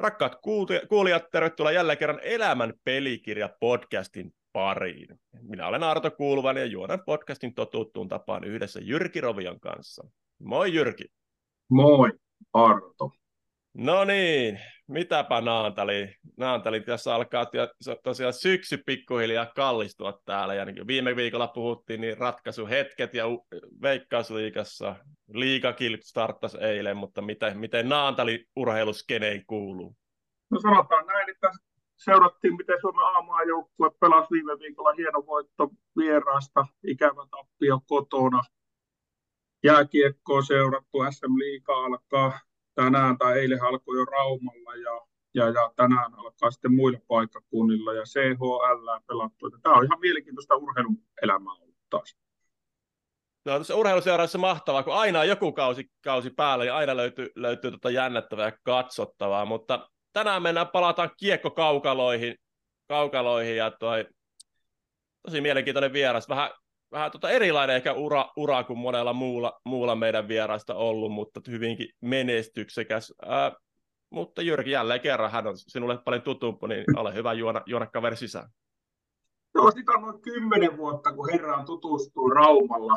Rakkaat kuulijat, tervetuloa jälleen kerran Elämän pelikirja podcastin pariin. Minä olen Arto Kuuluvan ja juonan podcastin totuttuun tapaan yhdessä Jyrki Rovion kanssa. Moi Jyrki. Moi Arto. No niin, mitäpä Naantali? Naantali tässä alkaa tosiaan syksy pikkuhiljaa kallistua täällä. Ja niin viime viikolla puhuttiin niin ratkaisuhetket ja Veikkausliigassa. Liikakin starttasi eilen, mutta miten, miten Naantali urheiluskeneen kuuluu? No sanotaan näin, että seurattiin, miten Suomen aamaajoukkue pelasi viime viikolla hieno voitto vieraasta, ikävä tappio kotona. Jääkiekkoa seurattu, SM Liiga alkaa tänään tai eilen alkoi jo Raumalla ja, ja, ja tänään alkaa sitten muilla paikkakunnilla ja CHL pelattu. Tämä on ihan mielenkiintoista urheilun elämää ollut taas. No, tässä urheiluseurassa mahtavaa, kun aina on joku kausi, kausi päällä ja aina löytyy, löytyy tota jännättävää ja katsottavaa, mutta tänään mennään, palataan kiekkokaukaloihin kaukaloihin ja toi, tosi mielenkiintoinen vieras, vähän vähän tota erilainen ehkä ura, ura kuin monella muulla, muulla meidän vieraista ollut, mutta hyvinkin menestyksekäs. Ää, mutta Jyrki, jälleen kerran hän on sinulle paljon tutumpi, niin ole hyvä juona, juona kaveri sisään. Joo, sitä on noin kymmenen vuotta, kun herraan tutustuu Raumalla.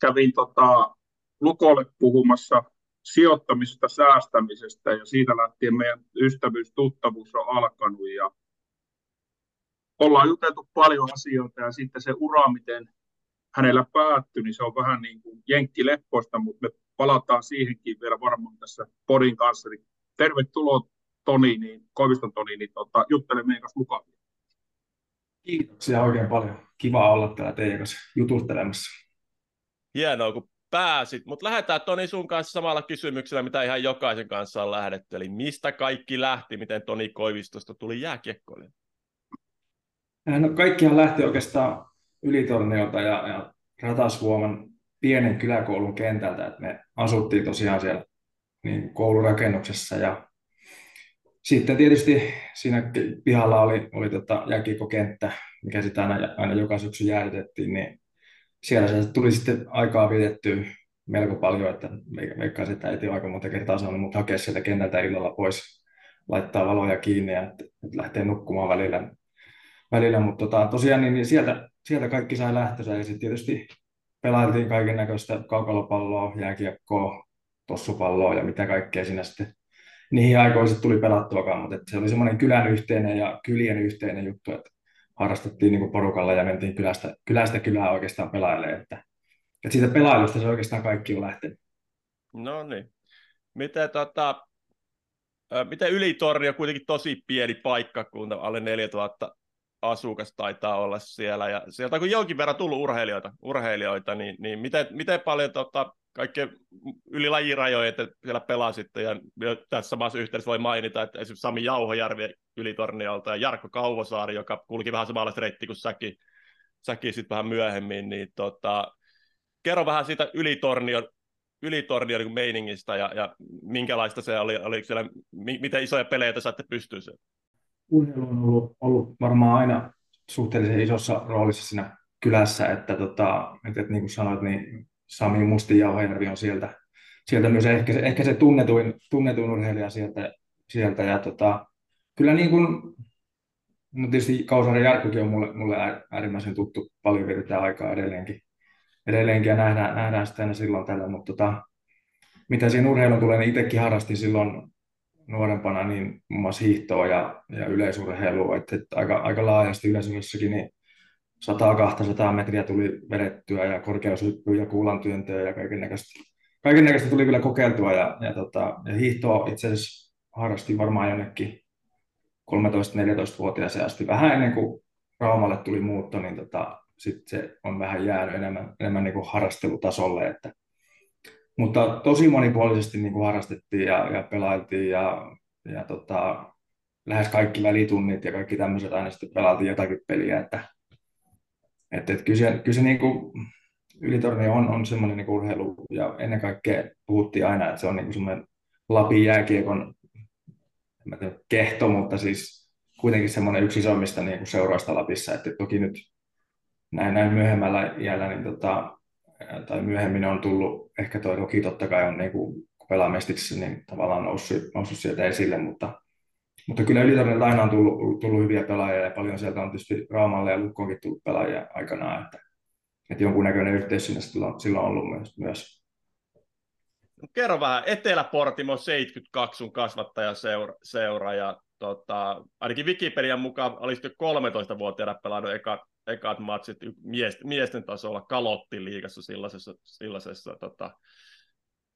Kävin tota, Lukolle puhumassa sijoittamisesta, säästämisestä ja siitä lähtien meidän ystävyys, tuttavuus on alkanut ja ollaan juteltu paljon asioita ja sitten se ura, miten hänellä päättyi, niin se on vähän niin kuin jenkkileppoista, mutta me palataan siihenkin vielä varmaan tässä podin kanssa. Niin tervetuloa Toni, niin, Koiviston Toni, niin tota, juttele meidän kanssa mukaan. Kiitoksia oikein paljon. Kiva olla täällä teidän kanssa jututtelemassa. Hienoa, kun pääsit. Mutta lähdetään Toni sun kanssa samalla kysymyksellä, mitä ihan jokaisen kanssa on lähdetty. Eli mistä kaikki lähti, miten Toni Koivistosta tuli jääkiekkoilija? No kaikkihan lähti oikeastaan Ylitorniolta ja, ja Ratasvuoman pienen kyläkoulun kentältä, että me asuttiin tosiaan siellä niin koulurakennuksessa ja sitten tietysti siinä pihalla oli, oli tota jääkiekokenttä, mikä sitä aina, aina joka syksy jäädytettiin, niin siellä se tuli sitten aikaa vietettyä melko paljon, että veikkaisin, että äiti on aika monta kertaa saanut mut hakea sieltä kentältä illalla pois, laittaa valoja kiinni ja että, että lähtee nukkumaan välillä. välillä. Mutta tota, tosiaan niin, niin sieltä sieltä kaikki sai lähtönsä ja sitten tietysti pelailtiin kaiken näköistä kaukalopalloa, jääkiekkoa, tossupalloa ja mitä kaikkea siinä sitten niihin aikoihin tuli pelattuakaan, mutta se oli semmoinen kylän yhteinen ja kylien yhteinen juttu, että harrastettiin niin porukalla ja mentiin kylästä, kylästä kylään oikeastaan pelailemaan, että, että siitä pelailusta se oikeastaan kaikki on lähtenyt. No niin. Miten, tota, miten Ylitorni on kuitenkin tosi pieni paikkakunta, alle 4000 asukas taitaa olla siellä, ja sieltä on jonkin verran tullut urheilijoita, urheilijoita niin, niin miten, miten paljon tota, kaikkea yli lajirajoja, että siellä pelasitte, ja tässä samassa yhteydessä voi mainita, että esimerkiksi Sami Jauhojärvi Ylitorniolta ja Jarkko Kauvosaari, joka kulki vähän samalla reitti kuin säkin, säkin sitten vähän myöhemmin, niin tota, kerro vähän siitä Ylitornion ylitornion niin meiningistä ja, ja minkälaista se oli, oli siellä, miten isoja pelejä te saatte siellä? Urheilu on ollut, ollut varmaan aina suhteellisen isossa roolissa siinä kylässä, että, tota, että, että niin kuin sanoit, niin Sami Musti ja on sieltä, sieltä myös ehkä se, ehkä se tunnetuin, tunnetuin urheilija sieltä, sieltä. Ja tota, kyllä niin kuin, no tietysti Kausaaren Jarkkokin on mulle, mulle äärimmäisen tuttu, paljon vietetään aikaa edelleenkin, edelleenkin ja nähdään, nähdään sitä aina silloin tällä, mutta tota, mitä siihen urheiluun tulee, niin itsekin harrastin silloin nuorempana niin muun muassa hiihtoa ja, ja yleisurheilua, että, että aika, aika laajasti yleisurheilussakin niin 100-200 metriä tuli vedettyä ja korkeushyppyä ja kuulantyöntöä ja kaiken näköistä. Kaiken näköistä tuli kyllä kokeiltua ja, ja, tota, ja hiihtoa itse asiassa harrastin varmaan jonnekin 13-14-vuotiaaseen asti vähän ennen kuin Raumalle tuli muutto, niin tota, sitten se on vähän jäänyt enemmän, enemmän niin kuin harrastelutasolle, että mutta tosi monipuolisesti niin kuin harrastettiin ja, ja pelailtiin ja, ja tota, lähes kaikki välitunnit ja kaikki tämmöiset aina sitten pelaatiin jotakin peliä, että, että, että kyllä se, kyllä se niin kuin, Ylitorni on, on semmoinen niin urheilu ja ennen kaikkea puhuttiin aina, että se on niin semmoinen Lapin jääkiekon en mä tiedä, kehto, mutta siis kuitenkin semmoinen yksi isoimmista niin kuin seuroista Lapissa, että toki nyt näin, näin myöhemmällä iällä niin tota, tai myöhemmin on tullut, ehkä tuo Roki totta kai on niin kuin, kun niin tavallaan noussut, noussut sieltä esille, mutta, mutta kyllä Ylitornilta aina on tullut, tullut hyviä pelaajia ja paljon sieltä on tietysti Raamalle ja Lukkoonkin tullut pelaajia aikanaan, että, että jonkunnäköinen yhteys siinä silloin, silloin on ollut myös. myös. No, kerro vähän, Etelä-Portimo 72 sun kasvattajaseura seura, ja tota, ainakin Wikipedian mukaan olisit jo 13-vuotiaana pelannut ekat, ekat matsit miesten, miesten tasolla Kalotti-liigassa sellaisessa, sellaisessa tota,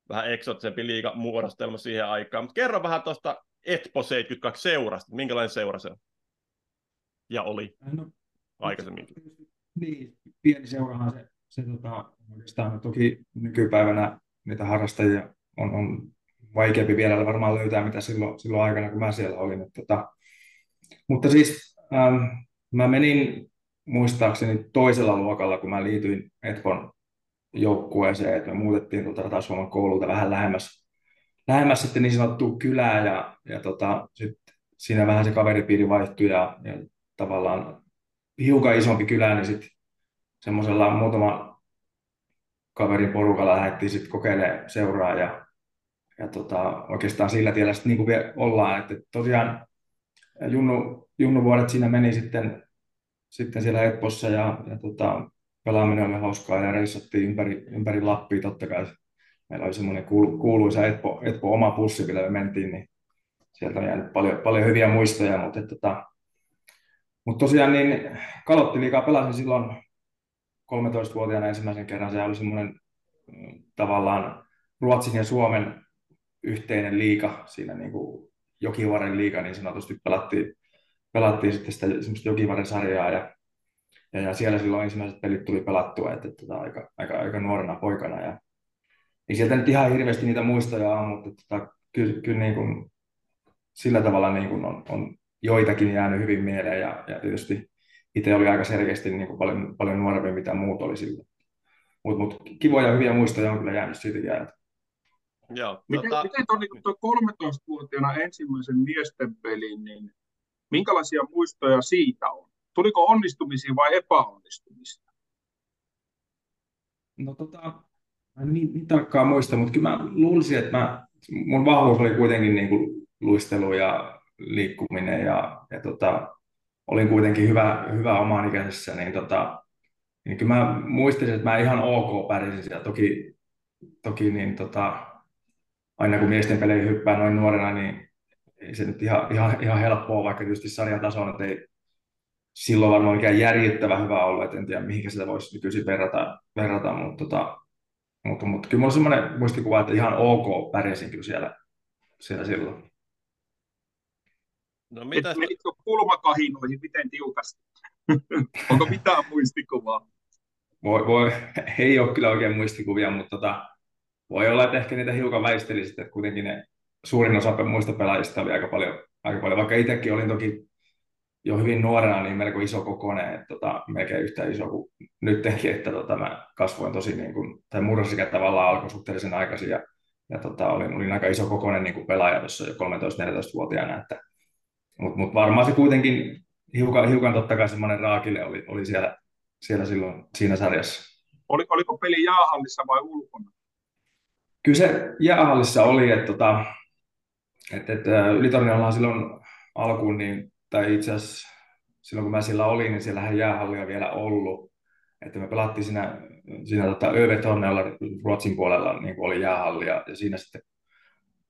vähän eksotisempi liiga muodostelma siihen aikaan. Mutta kerro vähän tuosta Etpo 72 seurasta, minkälainen seura se on? Ja oli no, aikaisemmin. Niin, pieni seurahan se, se tota, oikeastaan toki nykypäivänä niitä harrastajia on, on vaikeampi vielä varmaan löytää, mitä silloin, silloin aikana, kun mä siellä olin. Että, tota, mutta siis ähm, mä menin muistaakseni toisella luokalla, kun mä liityin Etpon joukkueeseen, että me muutettiin tuolta Ratasuoman koululta vähän lähemmäs, lähemmäs sitten niin sanottua kylää ja, ja tota, sit siinä vähän se kaveripiiri vaihtui ja, ja tavallaan hiukan isompi kylä, niin sitten semmoisella muutama kaverin porukalla lähdettiin sitten kokeilemaan seuraa ja, ja tota, oikeastaan sillä tiellä sitten niin kuin ollaan, että tosiaan junnu, junnuvuodet siinä meni sitten, sitten siellä Eppossa ja, ja tota, pelaaminen oli hauskaa ja reissattiin ympäri, ympäri Lappia totta kai. Meillä oli semmoinen kuulu, kuuluisa Etpo, Etpo oma pussi, millä me mentiin, niin sieltä on jäänyt paljon, paljon hyviä muistoja, mutta, että, tota, mutta tosiaan niin Kalottiliikaa pelasin silloin 13-vuotiaana ensimmäisen kerran. Se oli semmoinen mm, tavallaan Ruotsin ja Suomen yhteinen liika siinä niin kuin Jokivarren liiga niin sanotusti pelattiin, pelattiin sitten sitä semmoista Jokivarren sarjaa ja ja, ja siellä silloin ensimmäiset pelit tuli pelattua, että, että tota, aika, aika, aika, nuorena poikana. Ja, niin sieltä nyt ihan hirveästi niitä muistoja on, mutta tota, kyllä, kyllä niin kuin, sillä tavalla niin kuin on, on joitakin jäänyt hyvin mieleen ja, ja tietysti itse oli aika selkeästi niin kuin paljon, paljon nuorempi, mitä muut oli silloin. Mutta mut, kivoja hyviä muistoja on kyllä jäänyt siitä jäänyt. Joo, miten, tota... miten tuo, niin 13-vuotiaana ensimmäisen miesten pelin, niin minkälaisia muistoja siitä on? tuliko onnistumisia vai epäonnistumisia? No tota, en niin, niin tarkkaan muista, mutta kyllä mä luulisin, että mä, mun vahvuus oli kuitenkin niin kuin luistelu ja liikkuminen ja, ja tota, olin kuitenkin hyvä, hyvä omaan ikäisessä, niin, tota, niin kyllä mä muistelisin, että mä ihan ok pärjäsin siellä. Toki, toki niin tota, aina kun miesten peleihin hyppää noin nuorena, niin ei se nyt ihan, ihan, ihan helppoa, vaikka tietysti sarjan tasoon, ei, silloin varmaan mikään järjittävä hyvä ollut, että en tiedä mihinkä sitä voisi nykyisin verrata, verrata mutta, tota, mutta, mutta kyllä minulla on semmoinen muistikuva, että ihan ok pärjäsin kyllä siellä, siellä silloin. No, mitä... Menitkö kulmakahinoihin miten tiukasti? Onko mitään muistikuvaa? Voi, voi, ei ole kyllä oikein muistikuvia, mutta tota, voi olla, että ehkä niitä hiukan väistelisit, että kuitenkin ne suurin osa muista pelaajista oli aika paljon, aika paljon. vaikka itsekin olin toki jo hyvin nuorena niin melko iso kokoinen, että tota, melkein yhtä iso kuin nytkin, että tota, mä kasvoin tosi, niin kuin, tai murrosikä tavallaan alkoi suhteellisen aikaisin ja, ja tota, olin, olin, aika iso kokoinen niin kuin pelaaja tuossa jo 13-14-vuotiaana, että, mutta mut varmaan se kuitenkin hiukan, hiukan totta kai semmoinen raakille oli, oli siellä, siellä silloin siinä sarjassa. Oli, oliko peli jäähallissa vai ulkona? Kyllä se jäähallissa oli, että, tota, että, että Ylitornialla silloin alkuun niin tai itse asiassa silloin kun mä siellä olin, niin siellähän jäähallia vielä ollut. Että me pelattiin siinä, siinä tota Övetonnella Ruotsin puolella niin oli jäähalli ja, siinä sitten,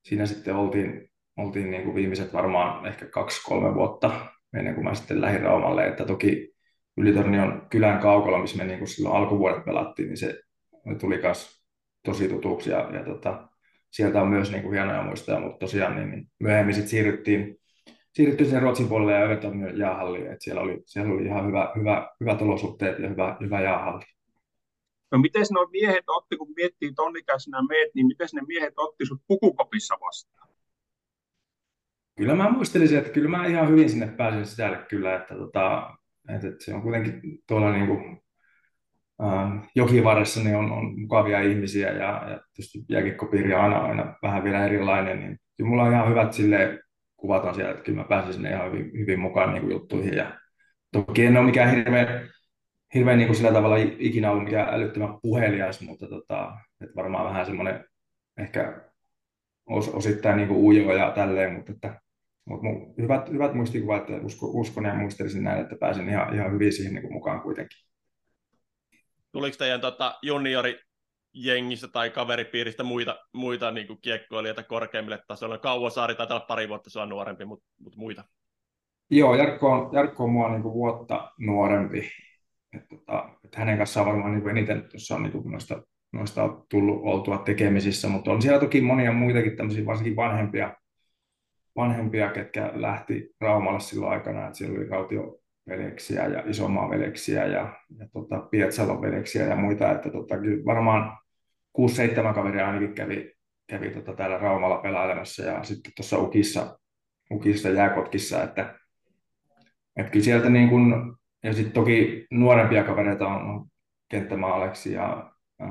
siinä sitten oltiin, oltiin niin kuin viimeiset varmaan ehkä kaksi-kolme vuotta ennen kuin mä sitten lähdin Raumalle. Että toki Ylitorni on kylän kaukalla, missä me niin kuin silloin alkuvuodet pelattiin, niin se tuli myös tosi tutuksi ja, ja tota, sieltä on myös niin kuin hienoja muistoja, mutta tosiaan niin, niin myöhemmin sitten siirryttiin siirryttiin sinne Ruotsin puolelle ja Everton jäähalliin, että siellä oli, siellä oli ihan hyvä, hyvä, hyvät olosuhteet ja hyvä, hyvä jäähalli. No miten nuo miehet otti, kun miettii tonnikäisenä meet, niin miten ne miehet otti sut pukukopissa vastaan? Kyllä mä muistelisin, että kyllä mä ihan hyvin sinne pääsin sisälle kyllä, että, tota, että, että se on kuitenkin tuolla niin kuin, jokivarressa niin on, on mukavia ihmisiä ja, ja tietysti jääkikkopiiri on aina, aina vähän vielä erilainen, niin kyllä mulla on ihan hyvät silleen, kuvataan siellä, että kyllä mä pääsin sinne ihan hyvin, hyvin mukaan niin kuin juttuihin. Ja toki en ole mikään hirveän, hirveän niin kuin sillä tavalla ikinä ollut mikään älyttömän puhelias, mutta tota, että varmaan vähän semmoinen ehkä os, osittain niin kuin ujo ja tälleen, mutta että Mutta hyvät, hyvät muistikuvat, että usko, uskon ja muistelisin näin, että pääsin ihan, ihan hyvin siihen niin kuin mukaan kuitenkin. Tuliko teidän tota, juniori jengissä tai kaveripiiristä muita, muita niin kiekkoilijoita korkeammille tasoille? Kauasaari taitaa olla pari vuotta sua nuorempi, mutta, mutta muita. Joo, Jarkko on, Jarkko on mua niin kuin vuotta nuorempi. Et, tota, et hänen kanssaan varmaan niin kuin eniten tuossa on niin kuin noista, noista tullut oltua tekemisissä, mutta on siellä toki monia muitakin tämmöisiä varsinkin vanhempia, vanhempia, ketkä lähti Raumalle silloin aikana, että siellä oli Rautio veleksiä ja Isomaa veleksiä ja, ja tota, Pietsalon veleksiä ja muita, että tota, varmaan 6-7 kaveria ainakin kävi, kävi tota, täällä Raumalla pelailemassa ja sitten tuossa Ukissa, Ukissa jääkotkissa, että, että kyllä sieltä niin kuin, ja sitten toki nuorempia kavereita on Kenttämaa Aleksi ja äh,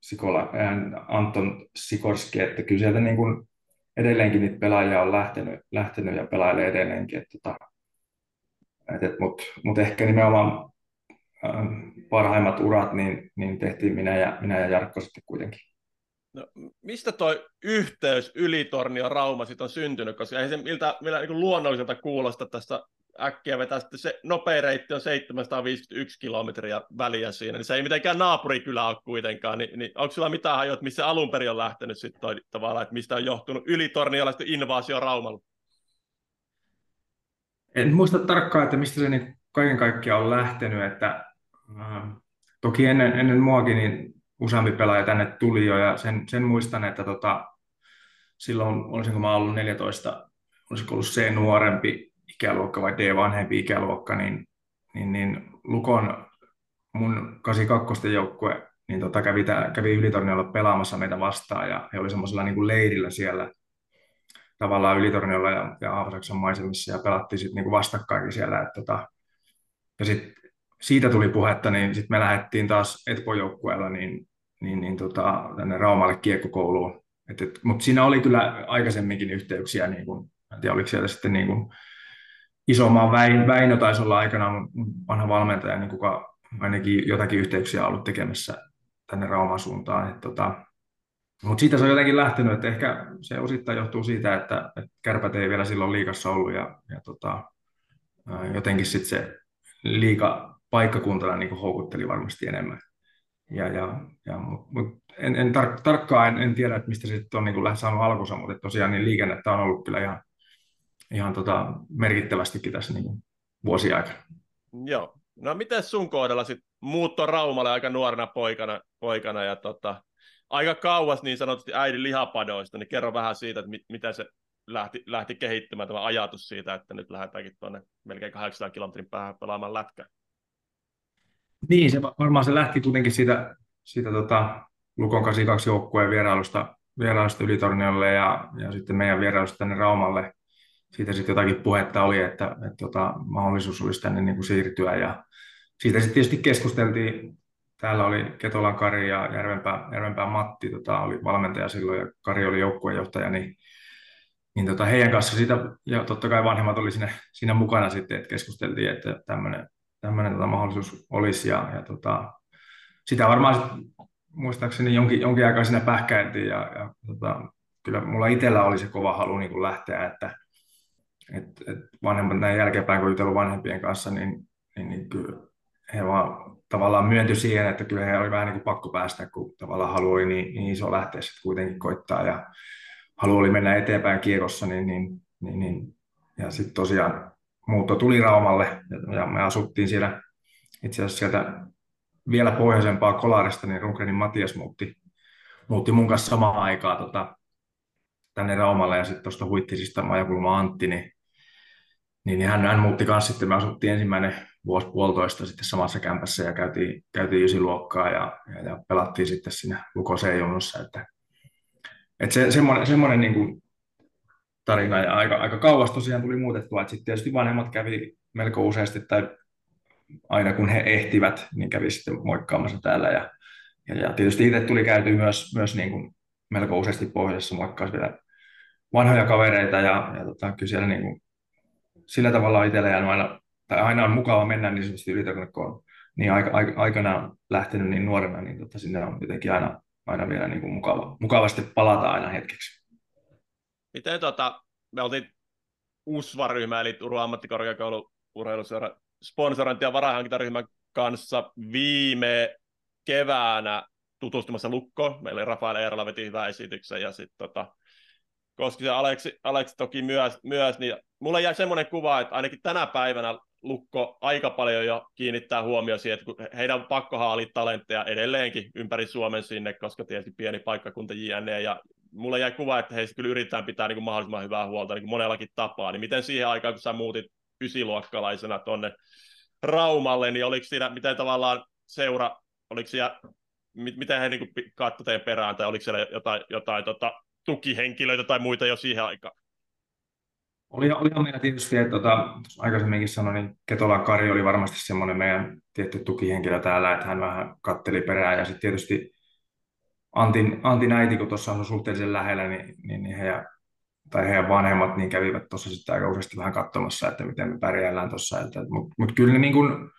Sikola, äh, Anton Sikorski, että kyllä sieltä niin kuin edelleenkin niitä pelaajia on lähtenyt, lähtenyt ja pelailee edelleenkin, että tota, mutta mut ehkä nimenomaan äh, parhaimmat urat niin, niin tehtiin minä ja, minä ja Jarkko sitten kuitenkin. No, mistä tuo yhteys Ylitornio Rauma sitten on syntynyt, koska ei se miltä, miltä niin luonnolliselta kuulosta tästä äkkiä vetää sitten se nopea reitti on 751 kilometriä väliä siinä, niin se ei mitenkään naapurikylä ole kuitenkaan, niin, niin onko sulla mitään hajoa, missä alun perin on lähtenyt sitten toi, tavallaan, että mistä on johtunut ylitorniolaisten invaasio Raumalla? En muista tarkkaan, että mistä se niin kaiken kaikkiaan on lähtenyt, että äh, toki ennen, ennen muakin niin useampi pelaaja tänne tuli jo, ja sen, sen muistan, että tota, silloin, olisinko mä ollut 14, olisiko ollut C nuorempi ikäluokka vai D vanhempi ikäluokka, niin, niin, niin Lukon mun 82 joukkue niin tota, kävi, kävi Ylitorniolla pelaamassa meitä vastaan, ja he oli semmoisella niin leirillä siellä tavallaan Ylitorniolla ja, ja Aavasaksan maisemissa ja pelattiin sitten niinku vastakkain siellä. Et tota, ja sitten siitä tuli puhetta, niin sitten me lähdettiin taas Etpo-joukkueella niin, niin, niin tota, tänne Raumalle kiekkokouluun. Mutta siinä oli kyllä aikaisemminkin yhteyksiä, niin kun, en tiedä oliko siellä sitten niin Isomaan Väin, Väinö taisi olla aikanaan vanha valmentaja, niin kuka ainakin jotakin yhteyksiä ollut tekemässä tänne Rauman suuntaan. Et, tota, mutta siitä se on jotenkin lähtenyt, että ehkä se osittain johtuu siitä, että, että kärpät ei vielä silloin liikassa ollut ja, ja tota, jotenkin sitten se liika paikkakuntana niin houkutteli varmasti enemmän. Ja, ja, ja, mut, mut en, en tar- tarkkaan en, en, tiedä, että mistä se sitten on niin saanut alkunsa, mutta tosiaan niin liikennettä on ollut kyllä ihan, ihan tota, merkittävästikin tässä niin vuosi aikana. Joo. No miten sun kohdalla sitten muutto Raumalle aika nuorena poikana, poikana ja tota, aika kauas niin sanotusti äidin lihapadoista, niin kerro vähän siitä, että mit, mitä se lähti, lähti kehittymään tämä ajatus siitä, että nyt lähdetäänkin tuonne melkein 800 kilometrin päähän pelaamaan lätkää. Niin, se varmaan se lähti kuitenkin siitä, siitä tota, Lukon 82 joukkueen vierailusta, vierailusta Ylitorniolle ja, ja sitten meidän vierailusta tänne Raumalle. Siitä sitten jotakin puhetta oli, että, että tota, mahdollisuus olisi tänne niin kuin siirtyä ja siitä sitten tietysti keskusteltiin täällä oli Ketolan Kari ja Järvenpää, Järvenpää Matti tota, oli valmentaja silloin ja Kari oli joukkueenjohtaja, niin, niin tota, heidän kanssa sitä, ja totta kai vanhemmat oli siinä, siinä mukana sitten, että keskusteltiin, että tämmöinen tota, mahdollisuus olisi ja, ja tota, sitä varmaan sit, muistaakseni jonkin, jonkin aikaa siinä pähkäiltiin ja, ja tota, kyllä mulla itsellä oli se kova halu niin kuin lähteä, että et, et vanhemmat näin jälkeenpäin, kun jutellut vanhempien kanssa, niin, niin, niin kyllä he vaan tavallaan myöntyi siihen, että kyllä he oli vähän niin kuin pakko päästä, kun tavallaan halu niin, niin iso lähteä sitten kuitenkin koittaa ja halu oli mennä eteenpäin kiekossa, niin, niin, niin, niin. Ja sitten tosiaan muutto tuli Raumalle ja me asuttiin siellä itse asiassa sieltä vielä pohjoisempaa Kolarista, niin Rundgrenin Matias muutti, muutti mun kanssa samaan aikaan tota, tänne Raumalle ja sitten tuosta Huittisista Majakulma Antti, niin, niin, niin hän, hän muutti kanssa sitten, me asuttiin ensimmäinen vuosi puolitoista sitten samassa kämpässä ja käytiin, käytiin ysiluokkaa ja, ja, ja, pelattiin sitten siinä Luko C-junnussa. Että, että se, semmoinen, semmoinen niin kuin tarina ja aika, aika kauas tosiaan tuli muutettua, että sitten tietysti vanhemmat kävi melko useasti tai aina kun he ehtivät, niin kävi sitten moikkaamassa täällä ja, ja, ja tietysti itse tuli käyty myös, myös niin kuin melko useasti pohjoisessa moikkaasi vielä vanhoja kavereita ja, ja tota, kyllä siellä niin kuin, sillä tavalla itsellä jäänyt aina tai aina on mukava mennä niin sanotusti ylitölle, kun on niin aika, aika, aikanaan lähtenyt niin nuorena, niin tota, sinne on jotenkin aina, aina vielä niin kuin mukava, mukavasti palata aina hetkeksi. Miten tota, me oltiin USVA-ryhmä, eli Turun ammattikorkeakoulu urheiluseura sponsorointi- ja varahankintaryhmän kanssa viime keväänä tutustumassa Lukko. Meillä Rafael Eerola veti hyvän esityksen ja sitten tota, Koskisen Aleksi, Aleksi toki myös, myös, niin mulle jäi semmoinen kuva, että ainakin tänä päivänä Lukko aika paljon jo kiinnittää huomioon siihen, että heidän on pakko haalia talentteja edelleenkin ympäri Suomen sinne, koska tietysti pieni paikkakunta JNE, ja mulle jäi kuva, että heistä kyllä yritetään pitää niin kuin mahdollisimman hyvää huolta niin kuin monellakin tapaa, niin miten siihen aikaan, kun sä muutit ysiluokkalaisena tuonne Raumalle, niin oliko siinä, miten tavallaan seura, oliko siellä, miten he niin katsoivat perään, tai oliko siellä jotain, jotain tota, tukihenkilöitä tai muita jo siihen aikaan? Oli, olihan meillä tietysti, että tota, aikaisemminkin sanoin, niin Ketola Kari oli varmasti semmoinen meidän tietty tukihenkilö täällä, että hän vähän katteli perään ja sitten tietysti Antin, Antin äiti, kun tuossa asui suhteellisen lähellä, niin, niin, niin heidän, tai heidän vanhemmat niin kävivät tuossa sitten aika useasti vähän katsomassa, että miten me pärjäillään tuossa. Mutta mut kyllä niin kun,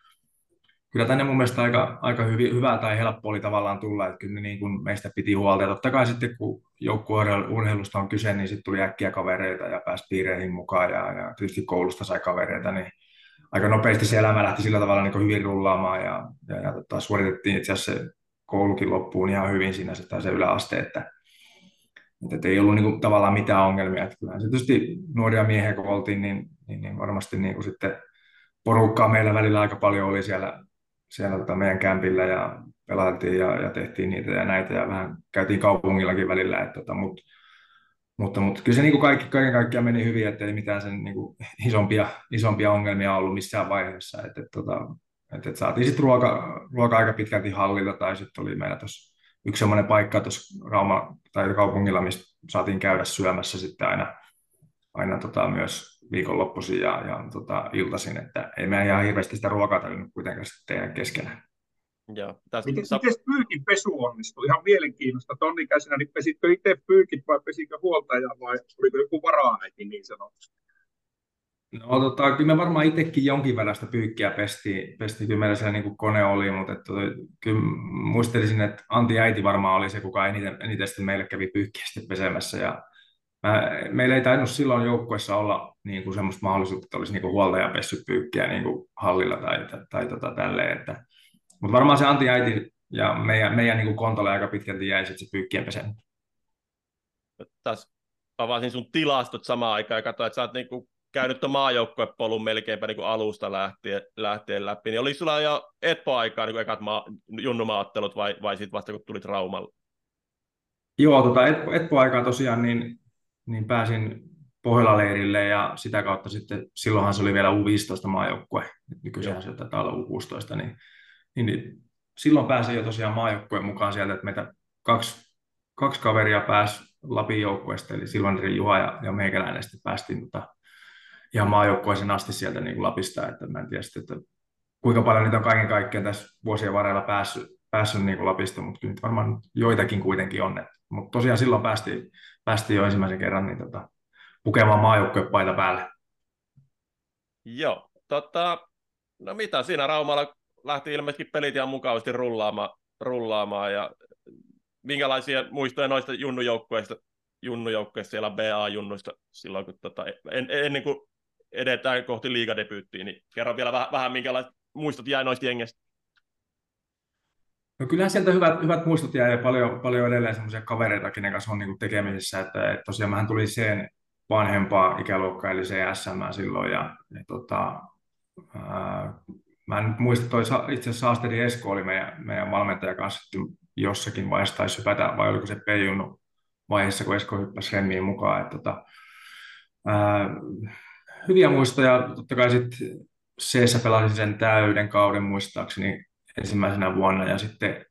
kyllä tänne mun mielestä aika, aika hyvi, hyvä tai helppo oli tavallaan tulla, että kyllä niin kuin meistä piti huolta. Ja totta kai sitten kun joukkueurheilusta on kyse, niin sitten tuli äkkiä kavereita ja pääsi piireihin mukaan ja, ja tietysti koulusta sai kavereita, niin aika nopeasti se elämä lähti sillä tavalla niin hyvin rullaamaan ja, ja, ja tota, suoritettiin itse asiassa se koulukin loppuun ihan hyvin siinä se, se yläaste, että, että ei ollut niin kuin, tavallaan mitään ongelmia. Että kyllähän se tietysti nuoria miehiä kun oltiin, niin, niin, niin varmasti niin kuin sitten porukkaa meillä välillä aika paljon oli siellä siellä tota meidän kämpillä ja pelailtiin ja, ja, tehtiin niitä ja näitä ja vähän käytiin kaupungillakin välillä, että, tota, mut, mutta, mutta kyllä se niin kuin kaikki, kaiken kaikkiaan meni hyvin, että ei mitään sen niin kuin isompia, isompia ongelmia ollut missään vaiheessa. Että, että, tota, että, että saatiin sitten ruoka, ruoka aika pitkälti hallilla tai sitten oli meillä tuossa yksi semmoinen paikka tuossa Rauma tai kaupungilla, mistä saatiin käydä syömässä sitten aina, aina tota myös viikonloppuisin ja, ja tota, iltaisin, että ei meidän ihan hirveästi sitä ruokaa tarvinnut kuitenkaan sitten tehdä keskenään. Joo, tästä... Miten, sa... miten pyykin pesu onnistui? Ihan mielenkiintoista. Tonnikäisenä, niin pesitkö itse pyykit vai pesikö huoltaja vai oliko joku varaa niin sanotusti? No tota, kyllä me varmaan itsekin jonkin verran sitä pyykkiä pesti, pesti kyllä meillä siellä niin kuin kone oli, mutta että, kyllä muistelisin, että Antti äiti varmaan oli se, kuka eniten, eniten sitten meille kävi pyykkiä sitten pesemässä ja Mä, meillä ei tainnut silloin joukkueessa olla niin kuin semmoista mahdollisuutta, että olisi niin kuin huoltaja pessyt pyykkiä niin kuin hallilla tai, tai, tai tota, tälleen. Että, mutta varmaan se Antti äiti ja meidän, meidän niin kuin kontolle aika pitkälti jäi sitten se pyykkien pesen. Tässä avasin sun tilastot samaan aikaan ja katsoin, että sä oot niin kuin käynyt tuon maajoukkuepolun melkeinpä niin kuin alusta lähtien, lähtien läpi, niin oli sulla jo Etpo-aikaa niin kuin ekat maa, junnumaattelut vai, vai sitten vasta kun tulit Raumalle? Joo, tota Etpo, Etpo-aikaa tosiaan niin niin pääsin Pohjola-leirille ja sitä kautta sitten, silloinhan se oli vielä U15 maajoukkue, nykyisin se taitaa olla U16, niin, niin, niin silloin pääsin jo tosiaan maajoukkueen mukaan sieltä, että meitä kaksi, kaksi kaveria pääsi Lapin joukkueesta, eli silloin Juha ja, ja meikäläinen sitten päästiin tota, ihan maajoukkueeseen asti sieltä niin kuin Lapista, että mä en tiedä sitten, että kuinka paljon niitä on kaiken kaikkiaan tässä vuosien varrella päässyt, päässyt niin kuin Lapista, mutta kyllä varmaan joitakin kuitenkin on. Mutta tosiaan silloin päästiin, päästiin jo ensimmäisen kerran niin tota, pukemaan maajoukkuepaita päälle. Joo, tota, no mitä siinä Raumalla lähti ilmeisesti pelit ihan mukavasti rullaamaan, rullaamaan ja minkälaisia muistoja noista junnujoukkueista, junnujoukkueista siellä BA-junnuista silloin, kun tota, en, ennen kuin edetään kohti liigadebyyttiä, niin kerro vielä vähän, vähän minkälaiset muistot jäi noista jengeistä. No kyllähän sieltä hyvät, hyvät muistot jää ja paljon, paljon edelleen semmoisia kavereita, kenen kanssa on niin tekemisissä, että, että tosiaan mähän tuli sen vanhempaa ikäluokkaa, eli se SM silloin, ja, ja tota, ää, mä en muista, toi itse asiassa Saasteri Esko oli meidän, meidän valmentaja kanssa jossakin vaiheessa taisi hypätä, vai oliko se Peijunnu vaiheessa, kun Esko hyppäsi Remmiin mukaan, että tota, ää, hyviä muistoja, totta kai sitten c pelasin sen täyden kauden muistaakseni ensimmäisenä vuonna ja sitten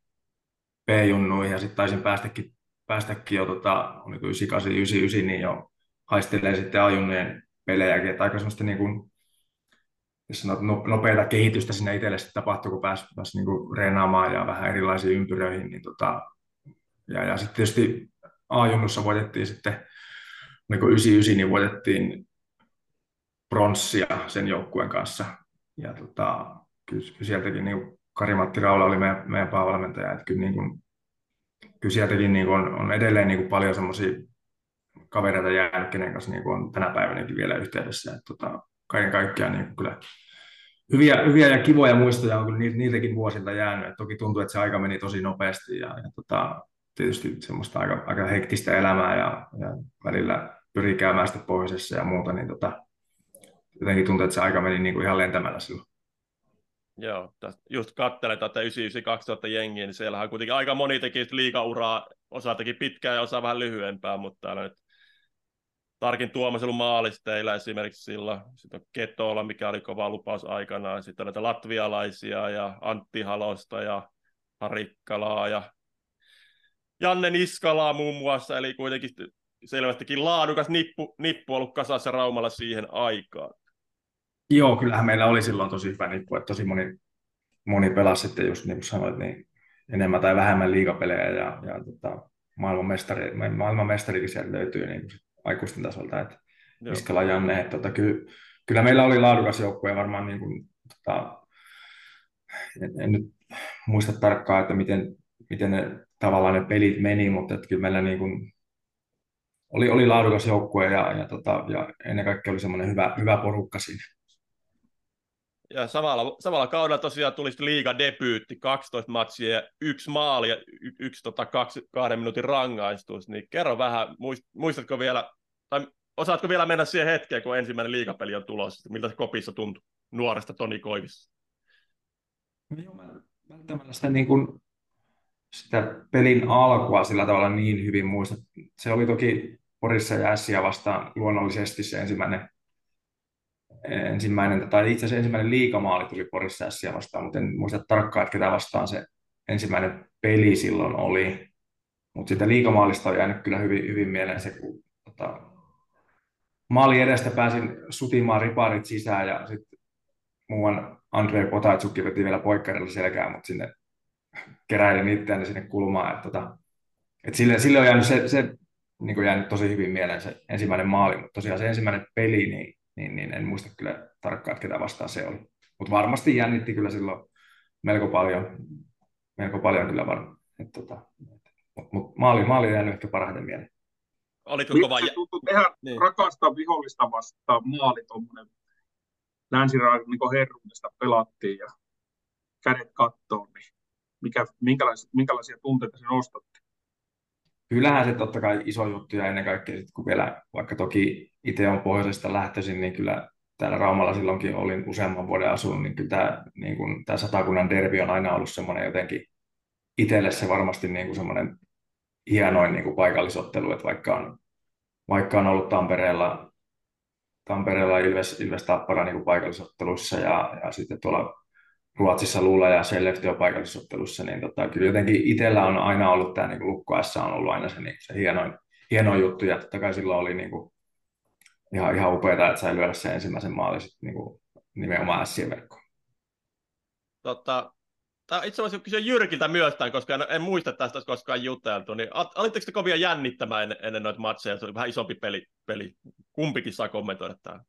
B-junnuihin ja sitten taisin päästäkin, päästäkin jo tota, oliko 98, 99, niin jo haistelee sitten A-junnujen pelejäkin, että aika semmoista niin kuin, jos sanot, no, nopeata kehitystä sinne itselle sitten tapahtui, kun pääsi, pääsi niin kuin reenaamaan ja vähän erilaisiin ympyröihin, niin tota, ja, ja sitten tietysti A-junnussa voitettiin sitten, niin kuin 99, niin voitettiin pronssia sen joukkueen kanssa, ja tota, kyllä, sieltäkin niin Kari-Matti Raula oli meidän, meidän päävalmentaja, että kyllä, niin kuin, kyllä sieltäkin niin kuin on, on edelleen niin kuin paljon semmoisia kavereita jäänyt, kenen kanssa niin on tänä päivänäkin vielä yhteydessä. Että, tota, kaiken kaikkiaan niin kyllä hyviä, hyviä ja kivoja muistoja on kyllä niiltäkin vuosilta jäänyt. Et toki tuntuu, että se aika meni tosi nopeasti ja, ja tota, tietysti semmoista aika, aika hektistä elämää ja, ja välillä pyrii käymään sitten pohjoisessa ja muuta, niin tota, jotenkin tuntuu, että se aika meni niin kuin ihan lentämällä silloin. Joo, just katselen tätä 99-2000 jengiä, niin siellähän kuitenkin aika moni teki liikauraa, osa teki pitkää ja osa vähän lyhyempää, mutta täällä nyt Tarkin Tuomas ollut maalisteilla esimerkiksi silloin, sitten on Ketola, mikä oli kova lupaus aikanaan, sitten on näitä latvialaisia ja Antti Halosta ja Harikkalaa ja Janne Niskalaa muun muassa, eli kuitenkin selvästikin laadukas nippu, nippu ollut kasassa Raumalla siihen aikaan. Joo, kyllähän meillä oli silloin tosi hyvä nippu, että tosi moni, moni pelasi sitten just niin kuin sanoit, niin enemmän tai vähemmän liigapelejä ja, ja tota, maailmanmestari, maailmanmestarikin sieltä löytyy niin kuin aikuisten tasolta, että Iskala Janne, että tota, ky, kyllä meillä oli laadukas joukkue varmaan niin kuin, tota, en, en, nyt muista tarkkaan, että miten, miten ne tavallaan ne pelit meni, mutta että kyllä meillä niin kuin, oli, oli laadukas joukkue ja, ja, tota, ja ennen kaikkea oli semmoinen hyvä, hyvä porukka siinä. Ja samalla, samalla kaudella tosiaan tuli liiga debyytti, 12 matsia ja yksi maali ja y, yksi tota, kaksi, kahden minuutin rangaistus. Niin kerro vähän, muistatko vielä, tai osaatko vielä mennä siihen hetkeen, kun ensimmäinen liigapeli on tulossa, miltä se kopissa tuntui nuoresta Toni Koivissa? No joo, mä välttämättä sitä, niin kuin, sitä pelin alkua sillä tavalla niin hyvin muista. Se oli toki Porissa ja Ässiä vastaan luonnollisesti se ensimmäinen ensimmäinen, tai itse asiassa ensimmäinen liikamaali tuli Porissa Ässiä vastaan, mutta en muista tarkkaan, että ketä vastaan se ensimmäinen peli silloin oli. Mutta siitä liikamaalista on jäänyt kyllä hyvin, hyvin mieleen se, kun tota, maali edestä pääsin sutimaan riparit sisään ja sitten muuan Andrei Potaitsukki veti vielä poikkarilla selkää, mutta sinne keräilin itseäni sinne kulmaan. Että, tota, et sille, sille on jäänyt se, se niin jäänyt tosi hyvin mieleen se ensimmäinen maali, mutta tosiaan se ensimmäinen peli, niin niin, niin en muista kyllä tarkkaan, että ketä vastaan se oli. Mutta varmasti jännitti kyllä silloin melko paljon, melko paljon kyllä varmaan. Tota, mutta mut maali, maali on jäänyt ehkä parhaiten mieleen. Oliko kova... Tuntui tehdä niin. rakasta vihollista vastaan maali tuommoinen niin herruudesta pelattiin ja kädet kattoon, niin mikä, minkälaisia, minkälaisia tunteita se nostatti? Kyllähän se totta kai iso juttu ja ennen kaikkea sit, kun vielä, vaikka toki itse on pohjoisesta lähtöisin, niin kyllä täällä Raumalla silloinkin olin useamman vuoden asunut, niin kyllä tämä, niin kuin, tämä satakunnan derbi on aina ollut semmoinen jotenkin itselle se varmasti niin kuin semmoinen hienoin niin kuin paikallisottelu, että vaikka on, vaikka on ollut Tampereella, Tampereella Ilves, Ilves Tappara niin kuin paikallisotteluissa ja, ja sitten tuolla Ruotsissa Lula ja Skellefteå paikallisottelussa, niin tota, kyllä jotenkin itsellä on aina ollut tämä niin Lukko S on ollut aina se, niin se hienoin, hieno juttu, ja totta kai silloin oli niin kuin, ihan, ihan upeaa, että sai lyödä sen ensimmäisen maalin sitten niin kuin, nimenomaan Sien verkkoon. Totta, Tämä itse asiassa kysyä Jyrkiltä myös tämän, koska en, en muista tästä koskaan juteltu, niin olitteko te kovin jännittämään ennen, ennen noita matseja? Se oli vähän isompi peli. peli. Kumpikin saa kommentoida tämän.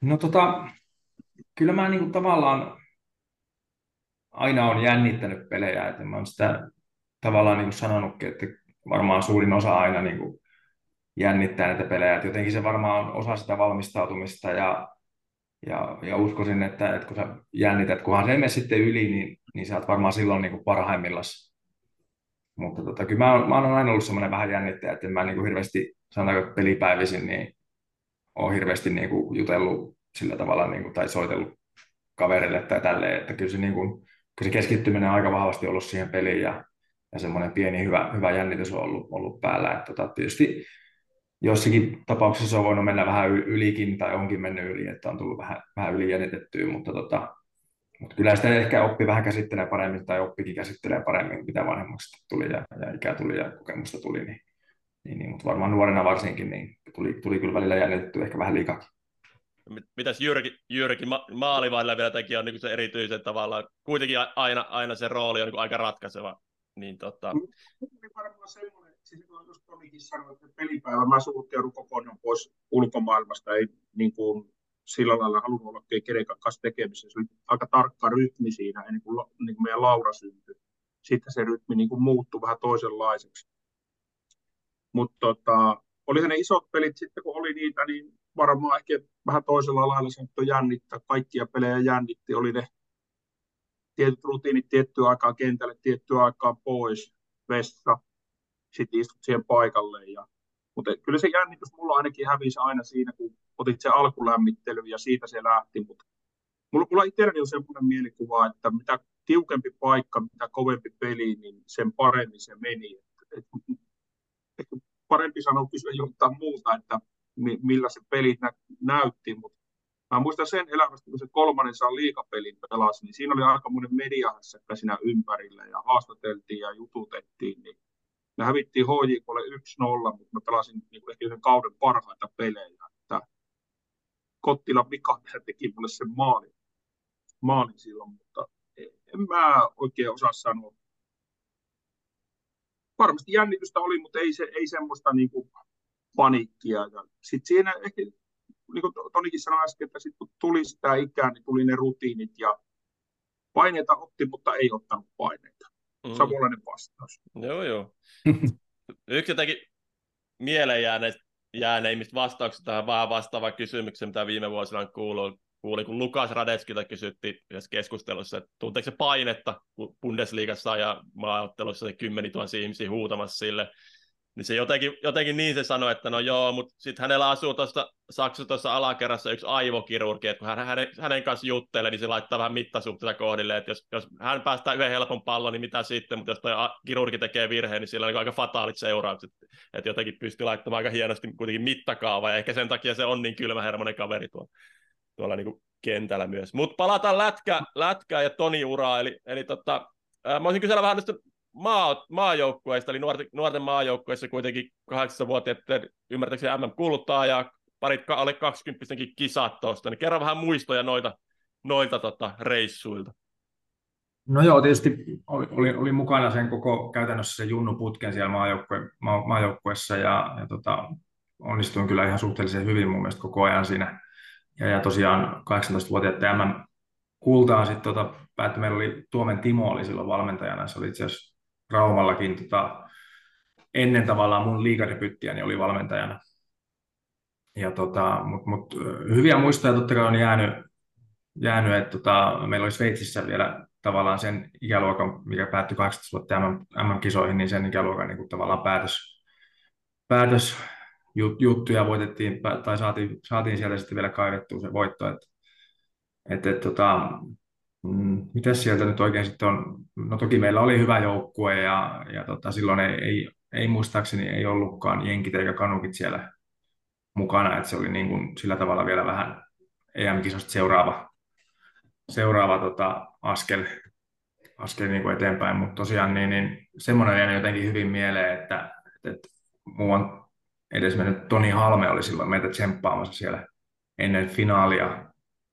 No tota, kyllä mä niin kuin tavallaan aina on jännittänyt pelejä, että mä oon sitä tavallaan niin kuin sanonutkin, että varmaan suurin osa aina niin kuin jännittää näitä pelejä, että jotenkin se varmaan on osa sitä valmistautumista ja, ja, ja uskoisin, että, että kun sä jännität, kunhan se ei mene sitten yli, niin, niin sä oot varmaan silloin niin parhaimmillaan. Mutta tota, kyllä mä oon, mä oon aina ollut semmoinen vähän jännittäjä, että mä niin kuin hirveästi, sanotaanko pelipäivisin, niin oon hirveästi niin kuin jutellut sillä tavalla niin kuin, tai soitellut kaverille tai tälleen, että kyllä se, niin kuin, kyllä se keskittyminen on aika vahvasti ollut siihen peliin ja, ja semmoinen pieni hyvä, hyvä jännitys on ollut, ollut päällä. Että, tota, tietysti jossakin tapauksessa on voinut mennä vähän ylikin tai onkin mennyt yli, että on tullut vähän, vähän yli jännitettyä, mutta, tota, mutta kyllä sitä ehkä oppi vähän käsittelee paremmin tai oppikin käsittelee paremmin, mitä vanhemmaksi tuli ja, ja ikää tuli ja kokemusta tuli, niin, niin, niin mutta varmaan nuorena varsinkin niin tuli, tuli kyllä välillä jännitetty ehkä vähän liikakin. Mitäs Jyrki, Jyrki ma- maalivahdilla vielä teki on niin se erityisen tavalla, kuitenkin aina, aina se rooli on niin aika ratkaiseva. Niin, tota... varmaan semmoinen, siis jos Tomikin sanoi, että pelipäivä mä suhtaudun kokonaan pois ulkomaailmasta, ei niin kuin sillä lailla halunnut olla kenenkään kanssa tekemisessä. Se oli aika tarkka rytmi siinä ennen kuin, niin kuin meidän Laura syntyi. Sitten se rytmi niin kuin muuttui vähän toisenlaiseksi. Mutta tota, olihan ne isot pelit sitten, kun oli niitä, niin varmaan ehkä vähän toisella lailla sanottu jännittää. Kaikkia pelejä jännitti, oli ne tietyt rutiinit tiettyä aikaa kentälle, tiettyä aikaa pois, vessa, sitten istut siihen paikalle. Ja, mutta kyllä se jännitys mulla ainakin hävisi aina siinä, kun otit se alkulämmittely ja siitä se lähti. Mutta mulla, mulla itselläni on sellainen mielikuva, että mitä tiukempi paikka, mitä kovempi peli, niin sen paremmin se meni. Et, et, et, parempi sanoa kysyä jotain muuta, että millä se peli nä, näytti, mutta Mä muistan sen elämästä, kun se kolmannen saa liikapelin pelasi, niin siinä oli aika monen mediahässäkkä siinä ympärillä ja haastateltiin ja jututettiin, niin me hävittiin HJKlle 1-0, mutta mä pelasin niin kuin ehkä yhden kauden parhaita pelejä. Että Kottila Mika teki mulle sen maalin, maalin silloin, mutta en mä oikein osaa sanoa. Varmasti jännitystä oli, mutta ei, se, ei semmoista niin kuin paniikkia. Sitten siinä ehkä niin kuin Tonikin sanoi äsken, että sitten kun tuli sitä ikää, niin tuli ne rutiinit ja paineita otti, mutta ei ottanut paineita. Mm. Samanlainen vastaus. Joo, joo. Yksi jotenkin mieleen jääneet, jääneimmistä vastauksista tähän vähän vastaava kysymykseen, mitä viime vuosina on kuullut, kuuli, kun Lukas Radetskilta kysyttiin yhdessä keskustelussa, että tunteeko se painetta, kun Bundesliigassa ja maaottelussa se kymmeni ihmisiä huutamassa sille, niin se jotenkin, jotenkin niin se sanoi, että no joo, mutta sitten hänellä asuu tuossa Saksassa tuossa alakerrassa yksi aivokirurgi, että kun hän hänen, hänen kanssa juttelee, niin se laittaa vähän mittasuhteita kohdille, että jos, jos hän päästää yhden helpon pallon, niin mitä sitten, mutta jos tuo kirurgi tekee virheen, niin sillä on aika fataalit seuraukset, että jotenkin pystyy laittamaan aika hienosti kuitenkin mittakaava, ja ehkä sen takia se on niin kylmähermonen kaveri tuolla, tuolla niin kuin kentällä myös. Mutta palataan lätkä, lätkää ja Toni uraa, eli, eli tota, mä olisin kysellä vähän tästä maa, maajoukkueista, eli nuorten, nuorten maajoukkueissa kuitenkin 18-vuotiaiden ymmärtääkseni MM kuluttaa ja parit alle 20 kisat tuosta, niin kerro vähän muistoja noita, noilta tota, reissuilta. No joo, tietysti oli, oli mukana sen koko käytännössä se Junnu-putken siellä maajoukkue, maa, maajoukkueessa ja, ja tota, onnistuin kyllä ihan suhteellisen hyvin mun mielestä koko ajan siinä. Ja, ja tosiaan 18-vuotiaiden MM kultaan sitten tota, päättyi, meillä oli Tuomen Timo oli silloin valmentajana, se oli itse asiassa Raumallakin tota, ennen tavallaan mun liigadebyyttiä niin oli valmentajana. Ja tota, mut, mut, hyviä muistoja totta kai on jäänyt, jäänyt että tota, meillä oli Sveitsissä vielä tavallaan sen ikäluokan, mikä päättyi 18 vuotta MM-kisoihin, niin sen ikäluokan niin tavallaan päätös, päätös jut, juttuja voitettiin, tai saatiin, saatiin sieltä sitten vielä kaivettua se voitto. Että, et, et, tota, Mm, mitäs sieltä nyt oikein sitten on? No toki meillä oli hyvä joukkue ja, ja tota, silloin ei, ei, ei, muistaakseni ei ollutkaan jenkit eikä kanukit siellä mukana, että se oli niin kuin sillä tavalla vielä vähän EM-kisosta seuraava, seuraava tota, askel, askel niin kuin eteenpäin, mutta tosiaan niin, niin semmoinen jäi jotenkin hyvin mieleen, että, että, että muu on edes mennyt Toni Halme oli silloin meitä tsemppaamassa siellä ennen finaalia,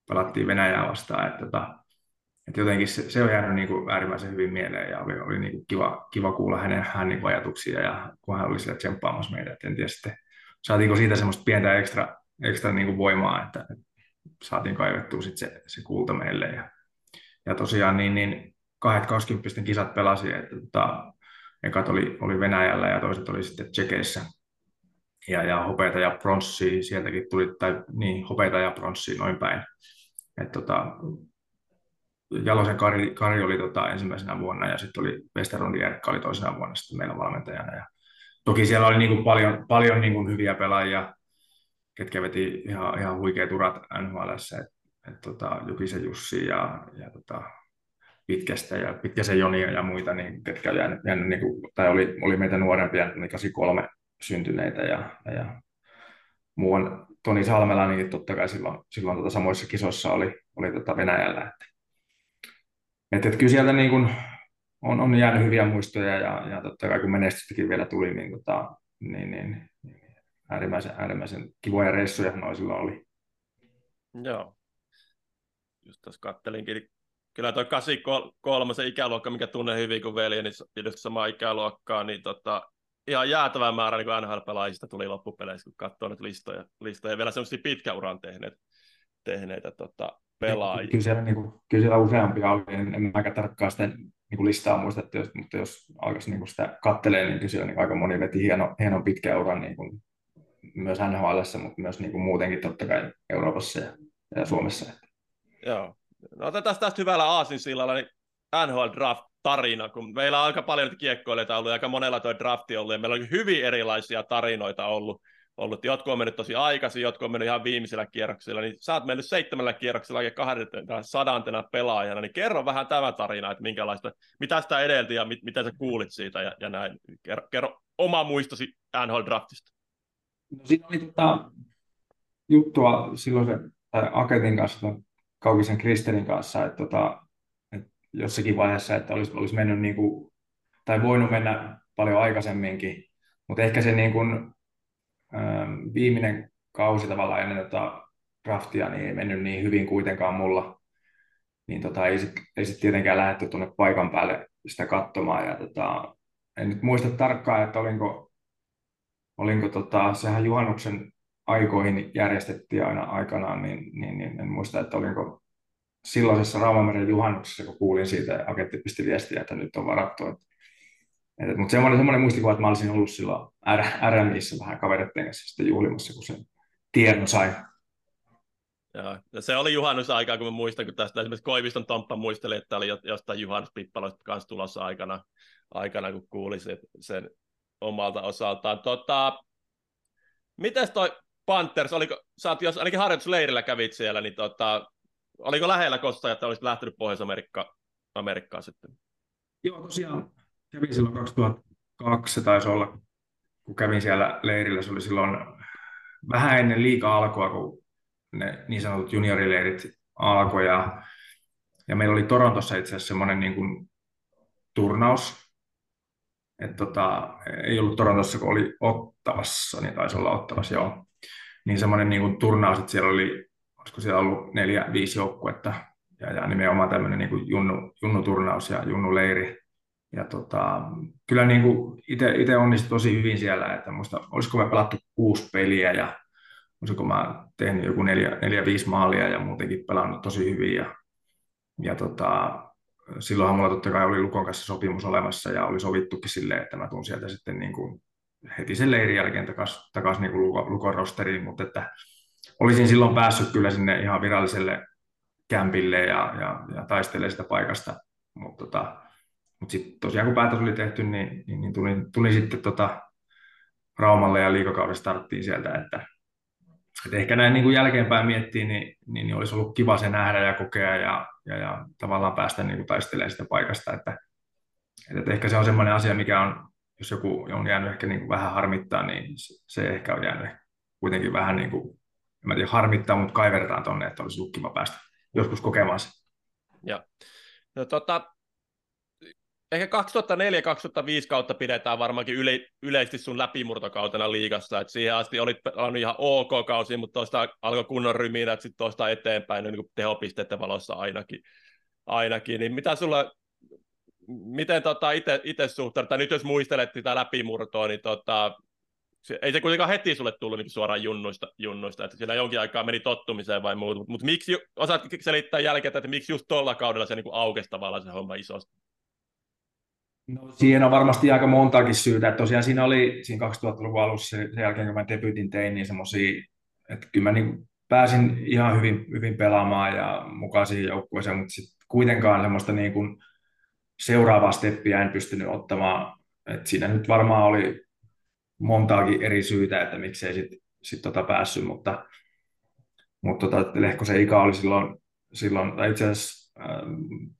pelattiin Venäjää vastaan, että tota, et jotenkin se, se on jäänyt niin kuin äärimmäisen hyvin mieleen ja oli, oli niin kuin kiva, kiva kuulla hänen, hänen niin ajatuksia ja kun hän oli siellä tsemppaamassa meitä. Et en tiedä sitten, saatiinko siitä semmoista pientä ekstra, ekstra niin kuin voimaa, että, saatiin kaivettua sit se, se kulta meille. Ja, ja tosiaan niin, niin kahdet 20 kisat pelasi, että tota, ekat oli, oli Venäjällä ja toiset oli sitten Tsekeissä. Ja, ja hopeita ja pronssia, sieltäkin tuli, tai niin, hopeita ja pronssia noin päin. Et tota, Jalosen Kari, Kari oli tota ensimmäisenä vuonna ja sitten oli Westerlundin Erkka oli toisena vuonna sitten meillä valmentajana. Ja toki siellä oli niin kuin paljon, paljon niin kuin hyviä pelaajia, ketkä veti ihan, ihan huikeat urat NHL, tota, Jukisen Jussi ja, ja tota, Pitkästä ja Pitkäsen Jonia ja muita, niin, ketkä jäänyt, jäänyt niin kuin, tai oli, oli meitä nuorempia, niin 83 syntyneitä ja, ja muu on Toni Salmela, niin totta kai silloin, silloin tota samoissa kisoissa oli, oli tota Venäjällä. Että että, että kyllä sieltä niin kuin on, on jäänyt hyviä muistoja ja, ja totta kai kun menestystäkin vielä tuli, niin, tota, niin, niin, niin äärimmäisen, äärimmäisen kivoja reissuja noin silloin oli. Joo. Just tuossa kattelinkin, kyllä tuo 83 se ikäluokka, mikä tunnen hyvin kuin veli, niin just samaa ikäluokkaa, niin tota, ihan jäätävä määrä niin NHL-pelaajista tuli loppupeleissä, kun katsoo nyt listoja, listoja. Vielä semmoisia pitkäuran tehneet, tehneitä tota, pelaajia. Kyllä siellä, niin kuin, kyllä siellä useampia oli, en, en mäkään tarkkaan sitä niin listaa muistettu, mutta jos alkaisi niin kuin sitä kattelee, niin kyllä niin aika moni veti hieno, hienon pitkä uran niin kuin myös NHL, mutta myös niin kuin muutenkin totta kai Euroopassa ja, ja Suomessa. Joo. No otetaan tästä hyvällä aasinsillalla, niin NHL Draft tarina, kun meillä on aika paljon kiekkoilijoita ollut, aika monella tuo drafti ollut, ja meillä on hyvin erilaisia tarinoita ollut, ollut. Jotkut on mennyt tosi aikaisin, jotkut on mennyt ihan viimeisellä kierroksilla, niin sä oot mennyt seitsemällä kierroksella ja sadantena pelaajana, niin kerro vähän tämä tarina, että minkälaista, mitä sitä edelti ja mit, mitä sä kuulit siitä ja, ja näin. Kerro, kerro oma muistosi NHL-draftista. No, siinä oli tota, juttua silloin se, tai Aketin kanssa, Kaukisen Kristelin kanssa, että, tota, että jossakin vaiheessa, että olisi, olisi mennyt niin kuin, tai voinut mennä paljon aikaisemminkin, mutta ehkä se niin kuin, viimeinen kausi tavallaan ennen tota draftia niin ei mennyt niin hyvin kuitenkaan mulla. Niin tota, ei sitten sit tietenkään lähdetty tuonne paikan päälle sitä katsomaan. Ja tota, en nyt muista tarkkaan, että olinko, olinko tota, sehän juhannuksen aikoihin järjestettiin aina aikanaan, niin, niin, niin en muista, että olinko silloisessa Raumameren juhannuksessa, kun kuulin siitä, ja Aketti pisti viestiä, että nyt on varattu, että mutta semmoinen, semmoinen muistikuva, että mä olisin ollut silloin RMIssä vähän kavereiden kanssa sitten juhlimassa, kun sen tiedon sai. Joo, ja se oli juhannusaikaa, kun mä muistan, kun tästä esimerkiksi Koiviston Tomppa muisteli, että oli jostain juhannuspippaloista kanssa tulossa aikana, aikana kun kuuli sen, sen omalta osaltaan. Tota, mites toi Panthers, oliko, sä oot, jos ainakin harjoitusleirillä kävit siellä, niin tota, oliko lähellä kosta, että olisit lähtenyt Pohjois-Amerikkaan sitten? Joo, tosiaan kävin silloin 2002, se taisi olla, kun kävin siellä leirillä, se oli silloin vähän ennen liikaa alkua, kun ne niin sanotut juniorileirit alkoi, ja, ja meillä oli Torontossa itse asiassa semmoinen niin kuin turnaus, että tota, ei ollut Torontossa, kun oli Ottavassa, niin taisi olla Ottavassa, joo. Niin semmoinen niin kuin turnaus, että siellä oli, olisiko siellä ollut neljä, viisi joukkuetta, ja, ja nimenomaan tämmöinen niin kuin junnu, junnuturnaus ja junnuleiri ja tota, kyllä niin kuin itse onnistui tosi hyvin siellä, että muista, olisiko me pelattu kuusi peliä ja olisiko mä tehnyt joku neljä, neljä viisi maalia ja muutenkin pelannut tosi hyvin. Ja, ja tota, silloinhan mulla totta kai oli Lukon kanssa sopimus olemassa ja oli sovittukin silleen, että mä tuun sieltä sitten niin kuin heti sen leirin jälkeen takaisin takas niin Lukon rosteriin, mutta että olisin silloin päässyt kyllä sinne ihan viralliselle kämpille ja, ja, ja taistelee sitä paikasta, mutta tota, mutta sitten tosiaan kun päätös oli tehty, niin, niin, niin tulin, tulin sitten tota Raumalle ja liikakauden starttiin sieltä, että, että ehkä näin niin kuin jälkeenpäin miettii, niin, niin, niin, olisi ollut kiva se nähdä ja kokea ja, ja, ja tavallaan päästä niin kuin taistelemaan sitä paikasta, että, että ehkä se on semmoinen asia, mikä on, jos joku on jäänyt ehkä niin kuin vähän harmittaa, niin se ehkä on jäänyt kuitenkin vähän niin kuin, en mä tiedä harmittaa, mutta kaivertaan tuonne, että olisi ollut kiva päästä joskus kokemaan se. Joo. No, tota, ehkä 2004-2005 kautta pidetään varmaankin yle, yleisesti sun läpimurtokautena liigassa, että siihen asti olit pelannut ihan ok kausi, mutta tuosta alkoi kunnon ryminä, sitten tuosta eteenpäin niin tehopisteiden valossa ainakin, ainakin. niin mitä sulla, miten tota itse suhtaudut, tai nyt jos muistelet sitä läpimurtoa, niin tota, se, ei se kuitenkaan heti sulle tullut niin suoraan junnuista, junnuista, että siellä jonkin aikaa meni tottumiseen vai muuta, mutta, mutta miksi, osaat selittää jälkeen, että miksi just tuolla kaudella se niin aukesi tavallaan se homma isosti? No, siihen on varmasti aika montaakin syytä. Että tosiaan siinä oli siinä 2000-luvun alussa, sen jälkeen kun mä debutin tein, niin semmoisia, että kyllä mä niin pääsin ihan hyvin, hyvin pelaamaan ja mukaan siihen joukkueeseen, mutta sitten kuitenkaan semmoista niin kuin seuraavaa steppiä en pystynyt ottamaan. Et siinä nyt varmaan oli montaakin eri syytä, että miksei sitten sit tota päässyt, mutta, mutta tota, Lehkosen Ika oli silloin, silloin tai itse asiassa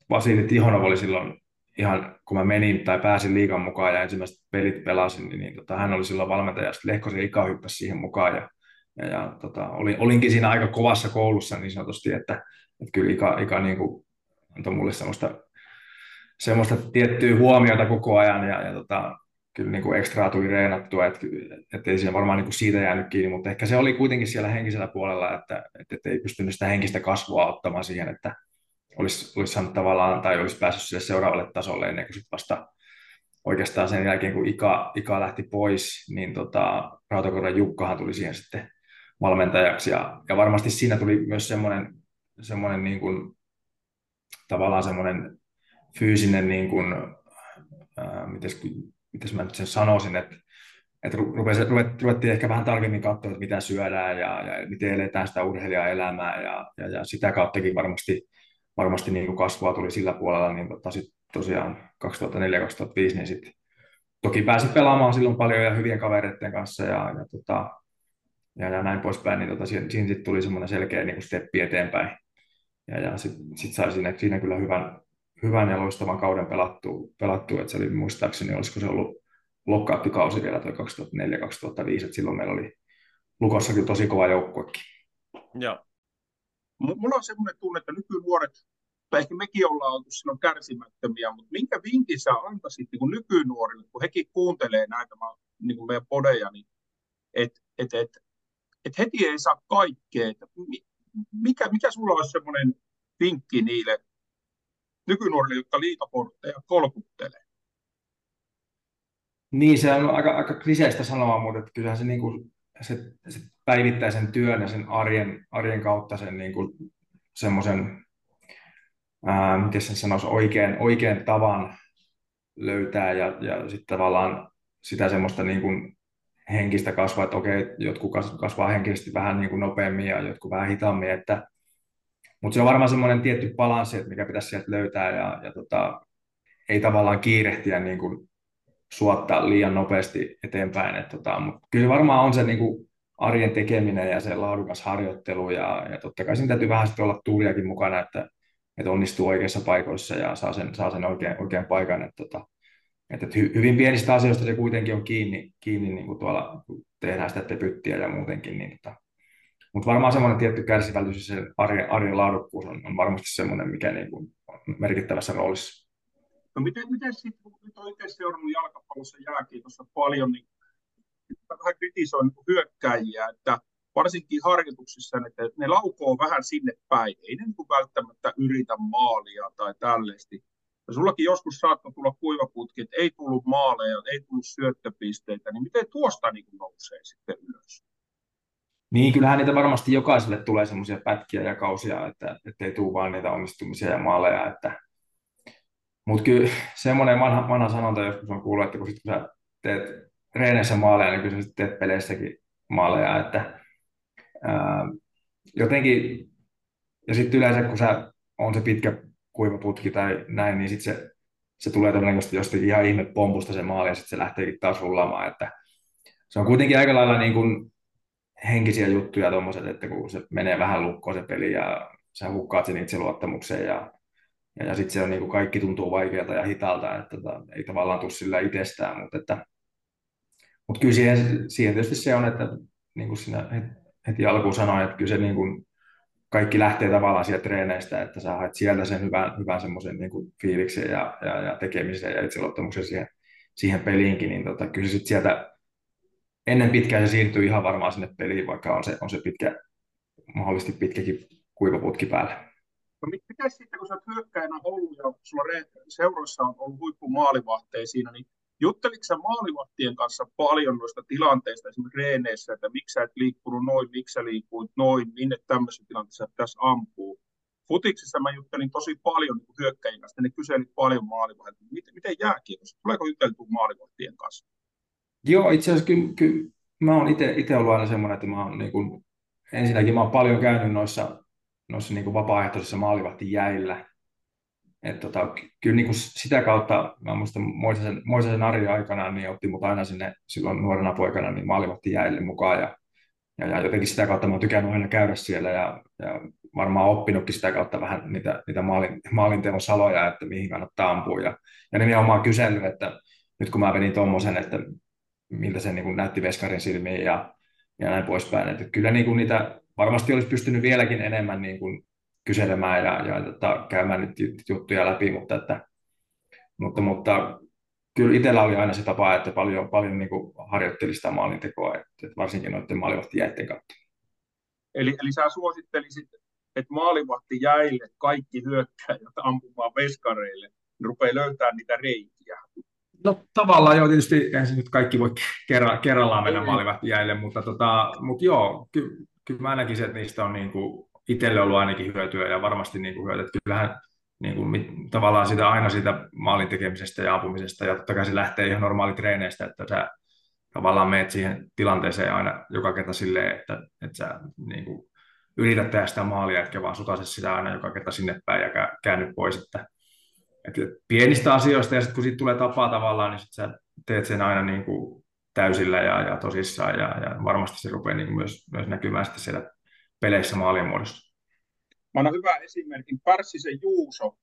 Vasili Tihonov oli silloin ihan kun mä menin tai pääsin liikan mukaan ja ensimmäiset pelit pelasin, niin, niin tota, hän oli silloin valmentaja, sitten Lehkosen Ika hyppäsi siihen mukaan ja, ja, ja tota, olin, olinkin siinä aika kovassa koulussa niin sanotusti, että, että kyllä Ika, Ika niin kuin, antoi mulle semmoista, semmoista tiettyä huomiota koko ajan ja, ja tota, kyllä niin kuin ekstraa tuli reenattua, että, että ei siinä varmaan niin kuin siitä jäänyt kiinni, mutta ehkä se oli kuitenkin siellä henkisellä puolella, että, että, että ei pystynyt sitä henkistä kasvua ottamaan siihen, että, olisi, olisi saanut tavallaan, tai olisi päässyt sille seuraavalle tasolle ennen kuin vasta oikeastaan sen jälkeen, kun Ika, Ika lähti pois, niin tota, Rautakorran Jukkahan tuli siihen sitten valmentajaksi, ja, ja varmasti siinä tuli myös semmoinen, semmoinen niin kuin, tavallaan semmoinen fyysinen, niin kuin, ää, mites, mites mä nyt sen sanoisin, että että ruvettiin ehkä vähän tarkemmin katsoa, että mitä syödään ja, ja miten eletään sitä urheilijaelämää ja, ja, ja sitä kauttakin varmasti, varmasti niin kuin kasvua tuli sillä puolella, niin tota sit tosiaan 2004-2005, niin sitten toki pääsi pelaamaan silloin paljon ja hyvien kavereiden kanssa ja, ja, tota, ja, ja näin poispäin, niin tota, siinä, siinä sitten tuli semmoinen selkeä niin kuin steppi eteenpäin. Ja, ja sitten sit sai siinä, siinä, kyllä hyvän, hyvän ja loistavan kauden pelattua, pelattua että se oli muistaakseni, olisiko se ollut lokkaattikausi vielä toi 2004-2005, että silloin meillä oli Lukossa kyllä tosi kova joukkuekin. Joo. Mulla on semmoinen tunne, että nykynuoret, tai ehkä mekin ollaan oltu silloin kärsimättömiä, mutta minkä vinkin sä antaisit niin nykynuorille, kun hekin kuuntelee näitä niin kuin meidän podeja, niin että et, et, et heti ei saa kaikkea. Että mikä, mikä sulla olisi semmoinen vinkki niille nykynuorille, jotka liitoportteja kolkuttelee? Niin, se on aika, aika kliseistä sanoa, mutta että kyllähän se, niin kuin, se, se päivittäisen työn ja sen arjen, arjen kautta sen niin kuin, semmoisen, ää, miten sen sanoisi, oikean, oikean tavan löytää ja, ja sitten tavallaan sitä semmoista niin kuin henkistä kasvaa, että okei, jotkut kasvaa henkisesti vähän niin kuin nopeammin ja jotkut vähän hitaammin, että, mutta se on varmaan semmoinen tietty balanssi, että mikä pitäisi sieltä löytää ja, ja tota, ei tavallaan kiirehtiä niin kuin suottaa liian nopeasti eteenpäin. Et tota, mutta kyllä varmaan on se niin kuin arjen tekeminen ja se laadukas harjoittelu ja, ja totta kai siinä täytyy vähän sitten olla tuuliakin mukana, että, että onnistuu oikeissa paikoissa ja saa sen, saa sen oikein, oikein paikan. Että, tota, että, että hyvin pienistä asioista se kuitenkin on kiinni, kiinni niin kuin tuolla, kun tehdään sitä tepyttiä ja muutenkin. Niin, tota, mutta varmaan semmoinen tietty kärsivällisyys ja arjen, arjen laadukkuus on, on varmasti semmoinen, mikä niin kuin on merkittävässä roolissa. No miten, miten sitten, kun nyt on itse seurannut jalkapallossa jääkiitossa paljon, niin vähän kritisoin niin hyökkäjiä, että varsinkin harjoituksissa, että ne laukoo vähän sinne päin. Ei ne niin välttämättä yritä maalia tai tällaisesti. Ja sullakin joskus saattoi tulla kuivaputki, että ei tullut maaleja, ei tullut syöttöpisteitä, niin miten tuosta niin nousee sitten ylös? Niin, kyllähän niitä varmasti jokaiselle tulee semmoisia pätkiä ja kausia, että, että ei tule vaan niitä onnistumisia ja maaleja, että, mutta kyllä semmoinen vanha, vanha sanonta joskus on kuullut, että kun, sit, kun sä teet reeneissä maaleja, niin kyllä sä teet peleissäkin maaleja, että ää, jotenkin, ja sitten yleensä kun sä on se pitkä kuiva putki tai näin, niin sitten se, se tulee todennäköisesti jostakin ihan ihme pompusta se maali ja sitten se lähteekin taas rullaamaan, että se on kuitenkin aika lailla niin kuin henkisiä juttuja tuommoiset, että kun se menee vähän lukkoon se peli ja sä hukkaat sen itseluottamukseen ja ja, ja sitten se on niin kuin kaikki tuntuu vaikealta ja hitaalta, että tota, ei tavallaan tule sillä itsestään, mutta, että, mutta kyllä siihen, siihen tietysti se on, että niin kuin sinä heti alkuun sanoin, että kyllä se niin kuin kaikki lähtee tavallaan sieltä treeneistä, että sä haet sieltä sen hyvän, hyvän semmoisen niin fiiliksen ja, ja, ja tekemisen ja itseluottamuksen siihen, siihen peliinkin, niin tota, kyllä sitten sieltä ennen pitkään se siirtyy ihan varmaan sinne peliin, vaikka on se, on se pitkä, mahdollisesti pitkäkin kuivaputki päällä. No miten sitten, kun sä oot hyökkäinä ollut ja sulla seuroissa on ollut huippumaalivahteja siinä, niin jutteliko sä maalivahtien kanssa paljon noista tilanteista esimerkiksi reeneissä, että miksi sä et liikkunut noin, miksi sä liikkuit noin, minne tämmöisessä tilanteessa pitäisi ampua? Futiksessa mä juttelin tosi paljon niin hyökkäjien kanssa, ne kyselit paljon maalivahtien. Miten, miten jääkiekossa? Tuleeko juteltua maalivahtien kanssa? Joo, itse asiassa kyllä, kyllä mä oon itse ollut aina semmoinen, että mä oon niin kuin, ensinnäkin mä oon paljon käynyt noissa noissa niin kuin vapaaehtoisissa maalivahtijäillä. Et tota, kyllä niin kuin sitä kautta, mä muistan Moisasen, Moisasen Ari aikanaan, niin otti mut aina sinne silloin nuorena poikana niin maalivahtijäille mukaan ja, ja, ja, jotenkin sitä kautta mä oon tykännyt aina käydä siellä ja, ja varmaan oppinutkin sitä kautta vähän niitä, niitä maalin, maalinteon saloja, että mihin kannattaa ampua ja, ja nimenomaan kysellyt, että nyt kun mä vedin tuommoisen, että miltä se niin kuin näytti veskarin silmiin ja, ja näin poispäin, että kyllä niin kuin niitä varmasti olisi pystynyt vieläkin enemmän niin kuin kyselemään ja, ja tota, käymään nyt juttuja läpi, mutta, että, mutta, mutta kyllä itsellä oli aina se tapa, että paljon, paljon niin harjoitteli sitä maalintekoa, että, että varsinkin noiden maalivahti jäitten kautta. Eli, eli sä suosittelisit, että maalivahti jäille kaikki hyökkäjät ampumaan veskareille, ne rupeaa löytämään niitä reikiä. No tavallaan joo, tietysti eihän se nyt kaikki voi kerra, kerrallaan mennä maalivahti jäille, mutta, tota, mutta joo, ky, kyllä mä näkisin, että niistä on niin kuin itselle ollut ainakin hyötyä ja varmasti niin kuin hyötyä. Kyllähän niin kuin, tavallaan sitä, aina siitä maalin tekemisestä ja ampumisesta, ja totta kai se lähtee ihan normaali treeneistä, että sä tavallaan meet siihen tilanteeseen aina joka kerta silleen, että, että sä niin kuin, yrität tehdä sitä maalia, etkä vaan sutase sitä aina joka kerta sinne päin ja käänny pois, että, että pienistä asioista, ja sitten kun siitä tulee tapaa tavallaan, niin sit sä teet sen aina niin kuin täysillä ja, ja tosissaan, ja, ja varmasti se rupeaa niin myös, myös näkymään sitten siellä peleissä maalien muodossa. Mä annan hyvä esimerkin. Pärssisen Juuso,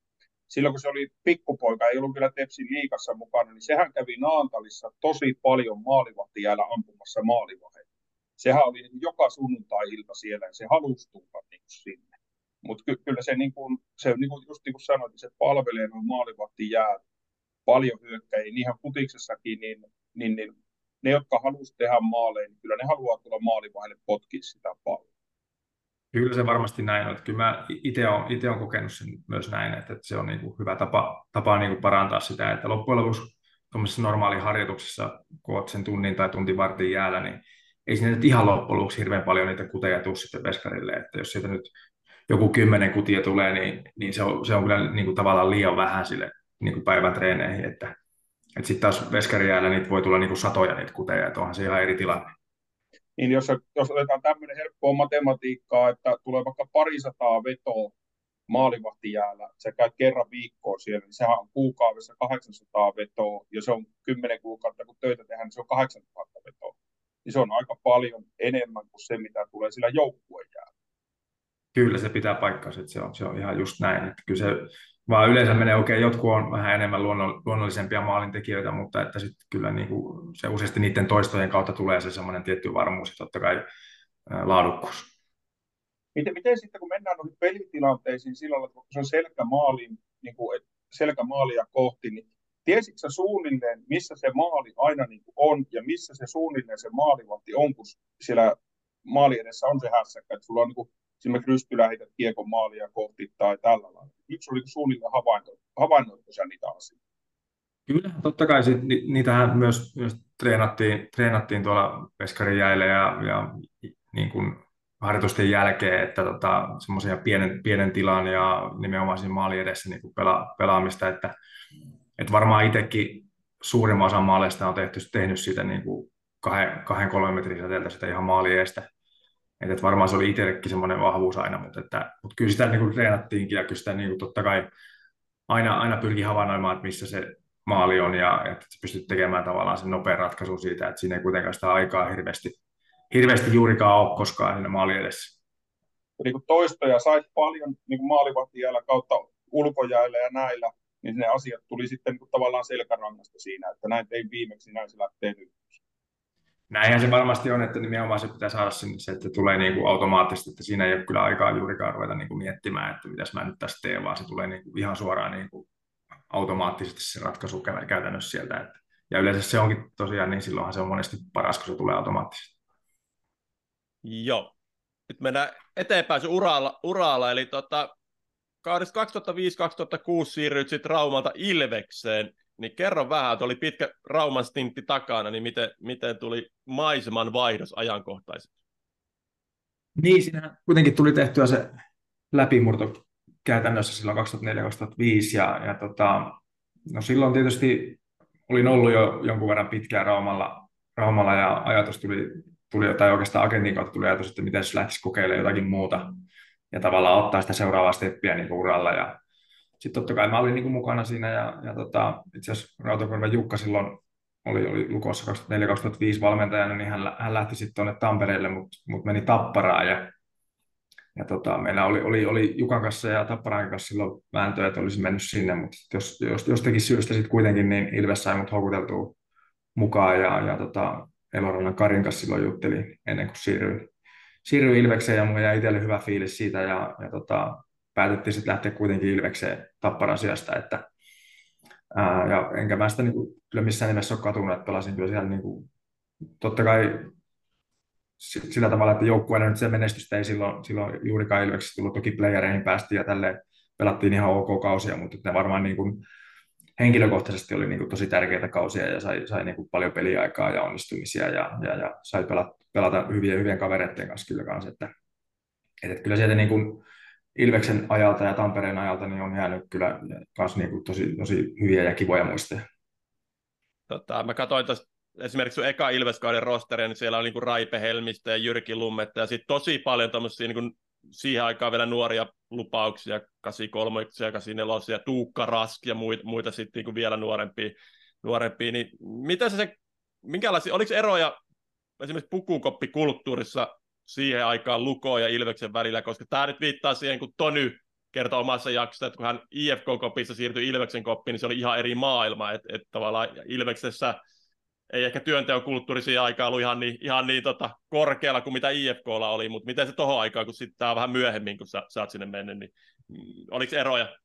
silloin kun se oli pikkupoika, ei ollut vielä Tepsin liikassa mukana, niin sehän kävi Naantalissa tosi paljon maalivahtijäällä ampumassa maalivahdeja. Sehän oli niin joka sunnuntai-ilta siellä ja se halusi tulla niin sinne. Mutta ky- kyllä se, niin kuin, se niin kuin, just niin kuin sanoit, se palvelee noin maalivahtijää paljon hyökkäjiä, ihan putiksessakin, niin, niin, niin ne, jotka halusivat tehdä maaleja, niin kyllä ne haluaa tulla maalivahdeille potkia sitä palloa. Kyllä se varmasti näin on. Kyllä itse olen, itse olen kokenut sen myös näin, että, se on niin kuin hyvä tapa, tapa niin kuin parantaa sitä, että loppujen lopuksi tuommoisessa normaaliharjoituksessa, kun olet sen tunnin tai tunti vartin jäällä, niin ei sinne nyt ihan loppujen lopuksi hirveän paljon niitä kuteja tule sitten veskarille, että jos sieltä nyt joku kymmenen kutia tulee, niin, niin se, on, se on kyllä niin kuin tavallaan liian vähän sille niin kuin päivän treeneihin, että, että sitten taas veskarijäällä niitä voi tulla niin kuin satoja niitä kuteja, että onhan se ihan eri tilanne niin jos, jos otetaan tämmöinen helppoa matematiikkaa, että tulee vaikka parisataa vetoa maalivahtijäällä, sä käyt kerran viikkoa siellä, niin sehän on kuukaudessa 800 vetoa, ja se on 10 kuukautta, kun töitä tehdään, niin se on 8000 vetoa. Niin se on aika paljon enemmän kuin se, mitä tulee sillä joukkueen jäällä. Kyllä se pitää paikkansa, että se on, se on ihan just näin. Että kyllä se vaan yleensä menee, okei, okay, jotkut on vähän enemmän luonnollisempia maalintekijöitä, mutta että sitten kyllä niin kuin se useasti niiden toistojen kautta tulee se semmoinen tietty varmuus ja totta kai laadukkuus. Miten, miten sitten, kun mennään noihin pelitilanteisiin että kun se on selkämaaliin, niin kuin, selkämaalia kohti, niin tiesitkö suunnilleen, missä se maali aina niin kuin on ja missä se suunnilleen se maalivahti on, kun siellä maali edessä on se hässäkkä, että sulla on niin kuin esimerkiksi rystylä heität kiekon maalia kohti tai tällä lailla. Yksi oli suunnilleen havainto, havainnoitko sä niitä asioita? Kyllä, totta kai sit, ni, niitähän myös, myös treenattiin, treenattiin tuolla Peskarin jäille ja, ja niin kuin harjoitusten jälkeen, että tota, semmoisia pienen, pienen tilan ja nimenomaan siinä maali edessä niin kuin pela, pelaamista, että, että varmaan itsekin suurimman osan maaleista on tehty, tehnyt siitä niin kuin kahden, kahden kolmen metrin säteeltä sitä ihan maali edestä. Että, että varmaan se oli itsellekin semmoinen vahvuus aina, mutta, että, mutta kyllä sitä niin treenattiinkin ja kyllä sitä niin kuin totta kai aina, aina pyrki havainnoimaan, että missä se maali on ja että pystyt tekemään tavallaan sen nopean ratkaisun siitä, että siinä ei kuitenkaan sitä aikaa hirveästi, hirveästi juurikaan ole koskaan siinä maali edessä. Niin kuin toistoja sait paljon niin maalivahtijäällä kautta ulkojäällä ja näillä, niin ne asiat tuli sitten niin kuin tavallaan selkärangasta siinä, että näin tein viimeksi, näin se lähtee nyt näinhän se varmasti on, että nimenomaan se pitää saada sinne se, että tulee niin kuin automaattisesti, että siinä ei ole kyllä aikaa juurikaan ruveta niin kuin miettimään, että mitäs mä nyt tästä teen, vaan se tulee niin kuin ihan suoraan niin kuin automaattisesti se ratkaisu käytännössä sieltä. Että, ja yleensä se onkin tosiaan, niin silloinhan se on monesti paras, kun se tulee automaattisesti. Joo. Nyt mennään eteenpäin uralla, uralla eli tota, kaudesta 2005-2006 siirryit sitten Raumalta Ilvekseen niin kerro vähän, että oli pitkä Rauman stintti takana, niin miten, miten tuli maiseman vaihdos ajankohtaiseksi? Niin, siinä kuitenkin tuli tehtyä se läpimurto käytännössä silloin 2004-2005, ja, ja tota, no silloin tietysti olin ollut jo jonkun verran pitkään Raumalla, Raumalla ja ajatus tuli, tuli tai oikeastaan agentin kautta tuli ajatus, että miten lähtisi kokeilemaan jotakin muuta, ja tavallaan ottaa sitä seuraavaa steppiä niin uralla, ja sitten totta kai mä olin niin kuin mukana siinä ja, ja tota, itse asiassa Rautakorven Jukka silloin oli, oli Lukossa 2004-2005 valmentajana, niin hän, hän lähti sitten tuonne Tampereelle, mutta mut meni Tapparaan ja, ja tota, meillä oli, oli, oli Jukan kanssa ja Tapparaan kanssa silloin vääntöä, että olisi mennyt sinne, mutta jos, jos, jostakin syystä sitten kuitenkin niin Ilves sai mut houkuteltua mukaan ja, ja tota, Elorannan Karin kanssa silloin juttelin ennen kuin siirryin, siirryin Ilvekseen ja mulla jäi itselle hyvä fiilis siitä ja, ja tota, päätettiin sitten lähteä kuitenkin Ilvekseen Tapparan sijasta, että ää, ja enkä mä sitä niin kuin, kyllä missään nimessä ole katunut, että pelasin kyllä siellä niin kuin, totta kai sillä tavalla, että joukkueena nyt se menestystä ei silloin, silloin juurikaan Ilveksessä tullut, toki playereihin päästiin ja tälle pelattiin ihan ok kausia, mutta ne varmaan niin kuin, henkilökohtaisesti oli niin kuin, tosi tärkeitä kausia ja sai, sai niin kuin, paljon peliaikaa ja onnistumisia ja, ja, ja sai pelata, pelata hyvien, hyvien kavereiden kanssa kyllä kanssa, että, että kyllä sieltä niin kuin, Ilveksen ajalta ja Tampereen ajalta niin on jäänyt kyllä myös niin tosi, tosi hyviä ja kivoja muistoja. Tota, mä katsoin tuosta esimerkiksi sun eka Ilveskauden rosteria, niin siellä oli niin kuin Raipe Helmistä ja Jyrki Lummetta ja sitten tosi paljon tämmöisiä niin siihen aikaan vielä nuoria lupauksia, 83 ja 84 ja Tuukka Rask ja muita, muita sitten niin vielä nuorempia, nuorempia, niin miten se, se minkälaisia, oliko eroja esimerkiksi pukukoppikulttuurissa siihen aikaan Luko ja Ilveksen välillä, koska tämä nyt viittaa siihen, kun Tony kertoi omassa jaksossa, että kun hän IFK-kopissa siirtyi Ilveksen koppiin, niin se oli ihan eri maailma, että, että tavallaan Ilveksessä ei ehkä työnteon kulttuuri siihen aikaan ollut ihan niin, ihan niin tota, korkealla kuin mitä IFKlla oli, mutta miten se tohon aikaan, kun sitten tämä vähän myöhemmin, kun sä, sä oot sinne mennyt, niin mm, oliko eroja?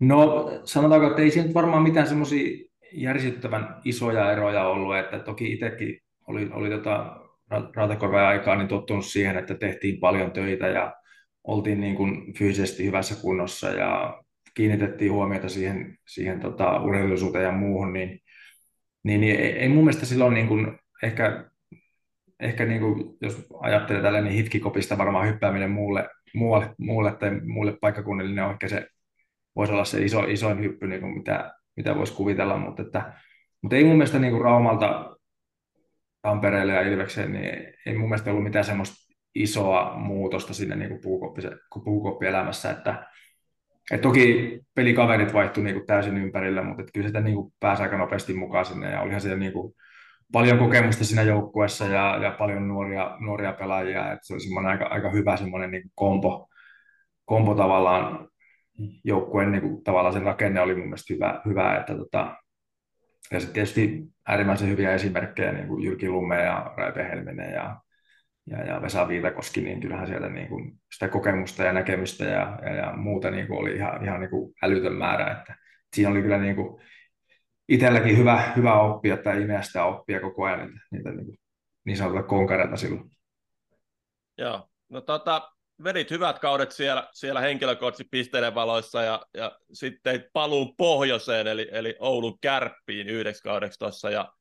No sanotaanko, että ei siinä varmaan mitään semmoisia järsyttävän isoja eroja ollut, että toki itsekin oli, oli tota Rautakorven aikaa niin tottunut siihen, että tehtiin paljon töitä ja oltiin niin kuin fyysisesti hyvässä kunnossa ja kiinnitettiin huomiota siihen, siihen tota, urheilullisuuteen ja muuhun, niin, niin, niin ei, ei mun mielestä silloin niin kuin, ehkä, ehkä niin kuin, jos ajattelee tällä, niin hitkikopista varmaan hyppääminen muulle, muulle, muulle tai muulle paikkakunnille, niin ehkä se, voisi olla se iso, isoin hyppy, niin kuin mitä, mitä voisi kuvitella, mutta, että, mutta ei mun mielestä niin kuin Raumalta Tampereelle ja Ilvekseen, niin ei mun mielestä ollut mitään semmoista isoa muutosta sinne niin puukoppielämässä, että et toki pelikaverit vaihtui niin kuin täysin ympärillä, mutta et kyllä sitä niin kuin pääsi aika nopeasti mukaan sinne ja olihan siellä niin kuin paljon kokemusta siinä joukkueessa ja, ja paljon nuoria, nuoria pelaajia, että se oli semmoinen aika, aika hyvä semmoinen niin kuin kombo, kombo tavallaan. Joukkueen niin kuin, tavallaan se rakenne oli mun mielestä hyvä, hyvä että tota, ja sitten tietysti äärimmäisen hyviä esimerkkejä, niin kuin Jyrki Lumme ja Raipe Helminen ja, ja, ja Vesa Viitakoski, niin kyllähän sieltä niin kuin sitä kokemusta ja näkemystä ja, ja, ja muuta niin kuin oli ihan, ihan niin kuin älytön määrä. Että siinä oli kyllä niin kuin itselläkin hyvä, hyvä oppia tai imeä sitä oppia koko ajan niitä, niitä niin, niin sanotulla konkareita silloin. Joo, no tota, vedit hyvät kaudet siellä, siellä henkilökohtaisesti valoissa ja, ja sitten paluun pohjoiseen, eli, eli Oulun kärppiin yhdeksi kaudeksi tuossa, ja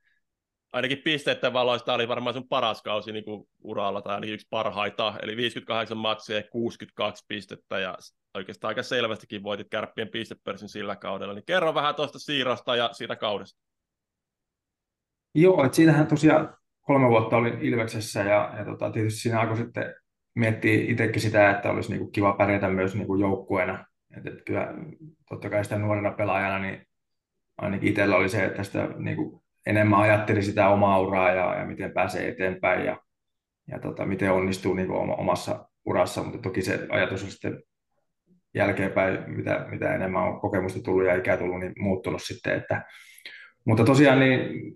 ainakin pisteiden valoista oli varmaan sun paras kausi niin kuin uralla, tai ainakin yksi parhaita, eli 58 matsia ja 62 pistettä, ja oikeastaan aika selvästikin voitit kärppien pistepörssin sillä kaudella, niin kerro vähän tuosta siirrosta ja siitä kaudesta. Joo, että siinähän tosiaan kolme vuotta olin Ilveksessä, ja, ja tota, tietysti siinä alkoi sitten miettii itsekin sitä, että olisi niin kuin kiva pärjätä myös niin kuin joukkueena. Että, että kyllä totta kai sitä nuorena pelaajana, niin ainakin itsellä oli se, että sitä niin kuin enemmän ajatteli sitä omaa uraa ja, ja miten pääsee eteenpäin ja, ja tota, miten onnistuu niin kuin omassa urassa, mutta toki se ajatus on sitten jälkeenpäin, mitä, mitä enemmän on kokemusta tullut ja ikää tullut, niin muuttunut sitten. Että, mutta tosiaan niin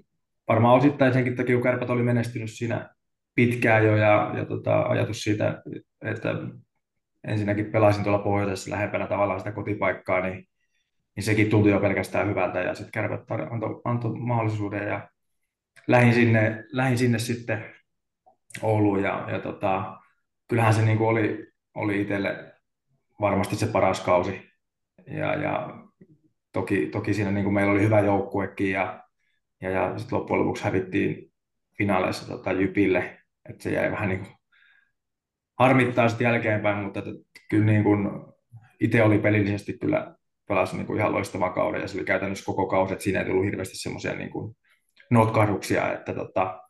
varmaan osittain senkin takia, kun kärpät oli menestynyt siinä pitkään jo ja, ja tota, ajatus siitä, että ensinnäkin pelasin tuolla pohjoisessa lähempänä tavallaan sitä kotipaikkaa, niin, niin sekin tuntui jo pelkästään hyvältä ja sitten kärpät antoi, antoi mahdollisuuden ja lähin sinne, lähin sinne sitten Ouluun ja, ja tota, kyllähän se niin oli, oli itselle varmasti se paras kausi ja, ja toki, toki siinä niin meillä oli hyvä joukkuekin ja, ja, ja sitten loppujen lopuksi hävittiin finaaleissa tota, Jypille että se jäi vähän niin kuin harmittaa sitten jälkeenpäin, mutta että kyllä niin kuin itse oli pelillisesti kyllä pelasi niin kuin ihan loistavan kauden ja se oli käytännössä koko kausi, että siinä ei tullut hirveästi semmoisia niin kuin notkahduksia, että tota,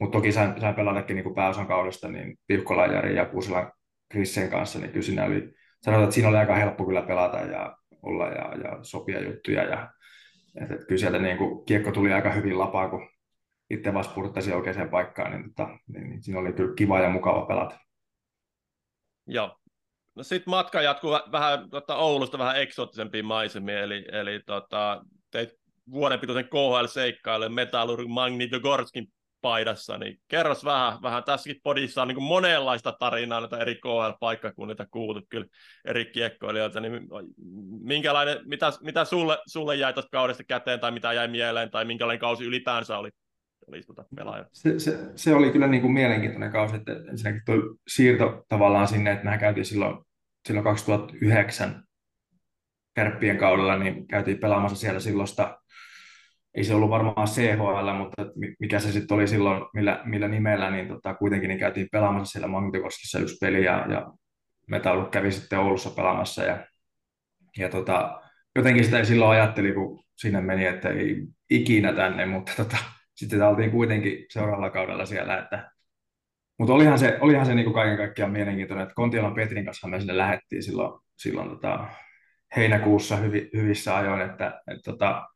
mutta toki sain, sain pelatakin niin kuin pääosan kaudesta niin Piukkola Jari ja Puusila Krissen kanssa, niin kyllä siinä oli, sanotaan, että siinä oli aika helppo kyllä pelata ja olla ja, ja sopia juttuja ja että, että kyllä sieltä niin kuin, kiekko tuli aika hyvin lapaa, kun itse vaan spurttasi oikeaan paikkaan, niin, tota, niin, niin siinä oli kyllä kiva ja mukava pelata. Joo. No sitten matka jatkuu vähän tota Oulusta vähän eksoottisempiin maisemiin, eli, eli tota, teit vuoden pituisen KHL-seikkailu Metallurg Magnitogorskin paidassa, niin kerros vähän, vähän tässäkin podissa on niin monenlaista tarinaa näitä eri KHL-paikkakunnilta kuultu kyllä eri kiekkoilijoilta, niin minkälainen, mitä, mitä sulle, sulle jäi tuosta kaudesta käteen tai mitä jäi mieleen tai minkälainen kausi ylipäänsä oli? Oli tuota pelaaja. Se, se, se, oli kyllä niin kuin mielenkiintoinen kausi, että ensinnäkin tuo siirto tavallaan sinne, että mehän käytiin silloin, silloin 2009 kärppien kaudella, niin käytiin pelaamassa siellä silloista, ei se ollut varmaan CHL, mutta mikä se sitten oli silloin, millä, millä nimellä, niin tota, kuitenkin niin käytiin pelaamassa siellä Magnitokoskissa yksi peli, ja, ja Metallu kävi sitten Oulussa pelaamassa ja, ja tota, jotenkin sitä ei silloin ajatteli, kun sinne meni, että ei ikinä tänne, mutta tota, sitten oltiin kuitenkin seuraavalla kaudella siellä, että mutta olihan se, olihan se niin kuin kaiken kaikkiaan mielenkiintoinen, että Kontiolan Petrin kanssa me sinne lähdettiin silloin, silloin tota, heinäkuussa hyvi, hyvissä ajoin, että, että tota,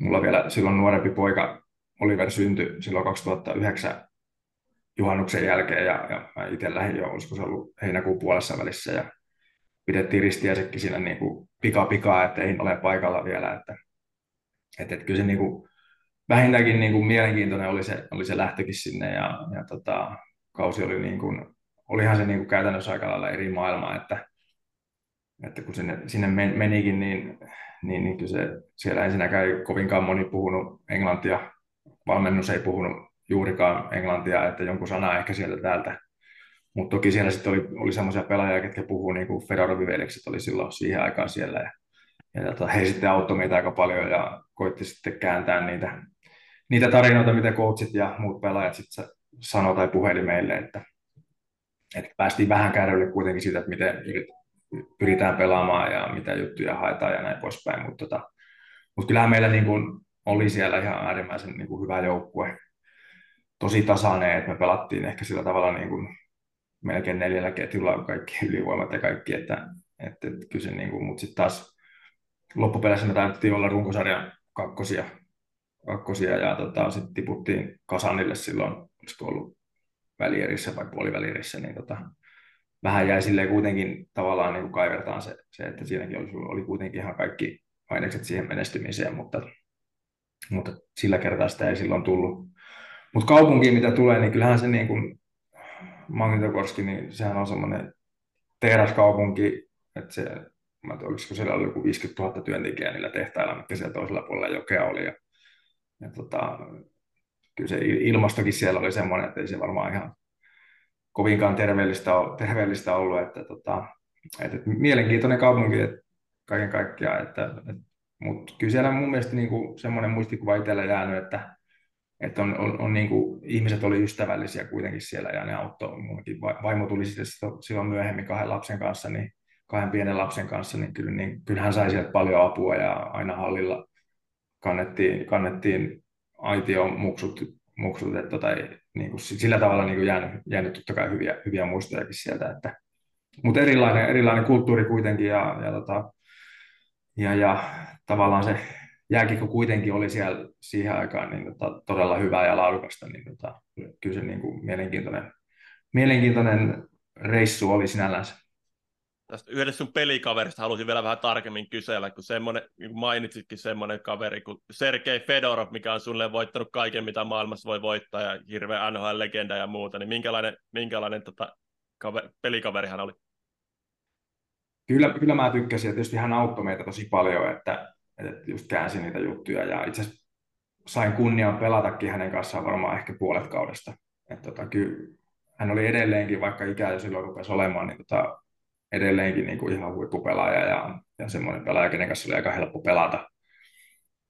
mulla vielä silloin nuorempi poika Oliver syntyi silloin 2009 juhannuksen jälkeen ja, ja mä itse lähdin jo, olisiko se ollut heinäkuun puolessa välissä ja pidettiin ristiäisekin siinä niin kuin pika pikaa, että ei ole paikalla vielä, että, että, että kyllä se niin kuin, vähintäänkin niin kuin mielenkiintoinen oli se, oli se lähtökin sinne ja, ja tota, kausi oli niin kuin, olihan se niin kuin käytännössä aika lailla eri maailma, että, että kun sinne, sinne menikin, niin, niin, niin kyllä se, siellä ensinnäkään ei kovinkaan moni puhunut englantia, valmennus ei puhunut juurikaan englantia, että jonkun sana ehkä sieltä täältä. Mutta toki siellä sitten oli, oli semmoisia pelaajia, jotka puhuu niin kuin Fedorovin oli silloin siihen aikaan siellä. Ja, ja tota, he sitten auttoi meitä aika paljon ja koitti sitten kääntää niitä, niitä tarinoita, mitä coachit ja muut pelaajat sitten sanoi tai puheli meille, että, että päästiin vähän kärrylle kuitenkin siitä, että miten pyritään pelaamaan ja mitä juttuja haetaan ja näin poispäin. Mutta tota, mut kyllähän meillä niin kuin oli siellä ihan äärimmäisen niin kuin hyvä joukkue. Tosi tasainen, että me pelattiin ehkä sillä tavalla niin kuin melkein neljällä ketjulla kaikki ylivoimat ja kaikki, että, että, että kyllä se niin kuin, mutta sitten taas loppupeleissä me taidettiin olla runkosarjan kakkosia, kakkosia ja tota, sitten tiputtiin Kasanille silloin, olisiko ollut välierissä vai puolivälierissä, niin tota, vähän jäi silleen kuitenkin tavallaan niin kaivertaan se, se, että siinäkin oli, oli kuitenkin ihan kaikki ainekset siihen menestymiseen, mutta, mutta sillä kertaa sitä ei silloin tullut. Mutta kaupunkiin mitä tulee, niin kyllähän se niin kuin Magnitogorski, niin sehän on semmoinen tehdaskaupunki, että se, mä olisiko siellä ollut joku 50 000 työntekijää niillä tehtailla, mitkä siellä toisella puolella jokea oli. Ja, ja tota, kyllä se ilmastokin siellä oli semmoinen, että ei se varmaan ihan kovinkaan terveellistä, terveellistä ollut, että, tota, että, että mielenkiintoinen kaupunki että kaiken kaikkiaan, että, että, mutta kyllä siellä mun mielestä niin kuin semmoinen muistikuva itsellä jäänyt, että, että on, on, on niin kuin, ihmiset oli ystävällisiä kuitenkin siellä ja ne auttoi. Mullakin vaimo tuli silloin myöhemmin kahden lapsen kanssa, niin kahden pienen lapsen kanssa, niin, kyllä, niin kyllähän sai sieltä paljon apua ja aina hallilla kannettiin, kannettiin aitio muksut, muksut että tota, niin kuin sillä tavalla niin kuin jäänyt, jäänyt totta kai hyviä, hyviä muistojakin sieltä, että, mutta erilainen, erilainen kulttuuri kuitenkin ja, ja, tota, ja, ja tavallaan se jääkiekko kuitenkin oli siellä siihen aikaan niin tota, todella hyvää ja laadukasta, niin tota, kyllä se niin kuin mielenkiintoinen, mielenkiintoinen reissu oli sinällänsä. Tästä yhdestä sun pelikaverista halusin vielä vähän tarkemmin kysellä, kun semmoinen, niin kuin mainitsitkin semmoinen kaveri kuin Sergei Fedorov, mikä on sulle voittanut kaiken, mitä maailmassa voi voittaa, ja hirveä NHL-legenda ja muuta, niin minkälainen, minkälainen tota, kaver, pelikaveri hän oli? Kyllä, kyllä mä tykkäsin, ja tietysti hän auttoi meitä tosi paljon, että, että just käänsi niitä juttuja, ja itse asiassa sain kunnian pelatakin hänen kanssaan varmaan ehkä puolet kaudesta. Että tota, kyllä, hän oli edelleenkin, vaikka ikä jo silloin rupesi olemaan, niin tota, edelleenkin niin kuin ihan huippupelaaja ja, ja semmoinen pelaaja, kenen kanssa oli aika helppo pelata.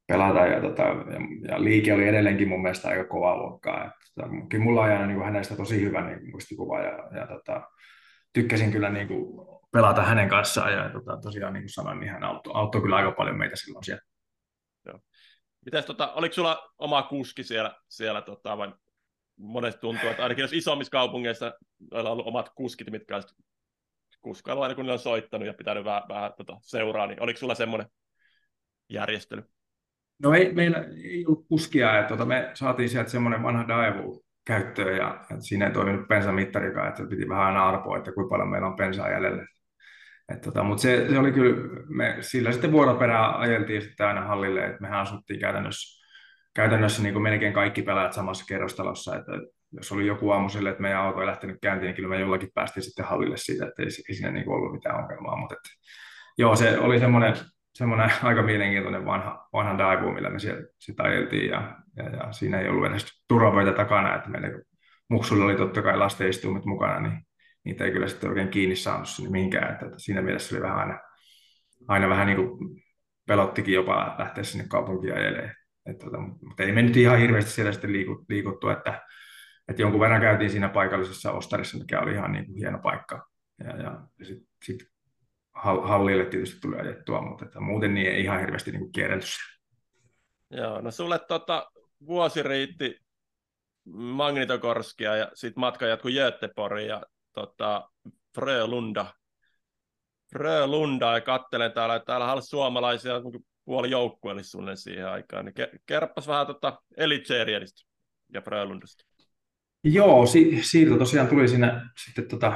pelata ja, tota, ja, ja, liike oli edelleenkin mun mielestä aika kovaa luokkaa. Että, tota, mulla on jäänyt niin kuin hänestä tosi hyvä niin muistikuva ja, ja tota, tykkäsin kyllä niin kuin pelata hänen kanssaan ja tota, tosiaan niin kuin sanoin, niin hän auttoi, auttoi kyllä aika paljon meitä silloin siellä. Joo. Mites, tota, oliko sulla oma kuski siellä, siellä tota, vai monesti tuntuu, että ainakin jos isommissa kaupungeissa on ollut omat kuskit, mitkä olisivat kuskailu aina kun ne on soittanut ja pitänyt vähän, vähän tota, seuraa, niin oliko sulla semmoinen järjestely? No ei, meillä ei ollut kuskia, että tota, me saatiin sieltä semmoinen vanha Daewoo käyttöön ja siinä ei toiminut pensamittarikaan, että piti vähän aina arpoa, että kuinka paljon meillä on pensaa jäljellä. tota, mutta se, se, oli kyllä, me sillä sitten vuoroperään ajeltiin sitten aina hallille, että mehän asuttiin käytännössä, käytännössä niin kuin melkein kaikki pelaajat samassa kerrostalossa, että jos oli joku aamu sille, että meidän auto ei lähtenyt käyntiin, niin kyllä me jollakin päästiin sitten hallille siitä, että ei, ei siinä niin ollut mitään ongelmaa. Mutta että, joo, se oli semmoinen, semmoinen aika mielenkiintoinen vanha, vanha Daewoo, millä me siellä sitä ajeltiin ja, ja, ja, siinä ei ollut edes turvapöitä takana, että meillä muksulla oli totta kai lastenistuimet mukana, niin niitä ei kyllä sitten oikein kiinni saanut sinne mihinkään, että, että siinä mielessä oli vähän aina, aina vähän niin kuin pelottikin jopa lähteä sinne kaupunkiin ajelemaan. Että, tota, mutta ei me nyt ihan hirveästi siellä sitten liikuttu, että että jonkun verran käytiin siinä paikallisessa ostarissa, mikä oli ihan niin kuin hieno paikka, ja, ja sitten sit hallille tietysti tuli ajettua, mutta että muuten niin ei ihan hirveästi niin kierrelty Joo, no sulle tota, vuosi riitti Magnitogorskia ja sitten matka jatkui Göteborgiin ja tota, Frölunda. Frölunda ja kattelen täällä, että täällä on suomalaisia niin puoli joukkueelle suunnilleen siihen aikaan. Niin kerroppas vähän tota Elitseriestä ja Frölundasta. Joo, si- siirto tosiaan tuli sinne sitten tota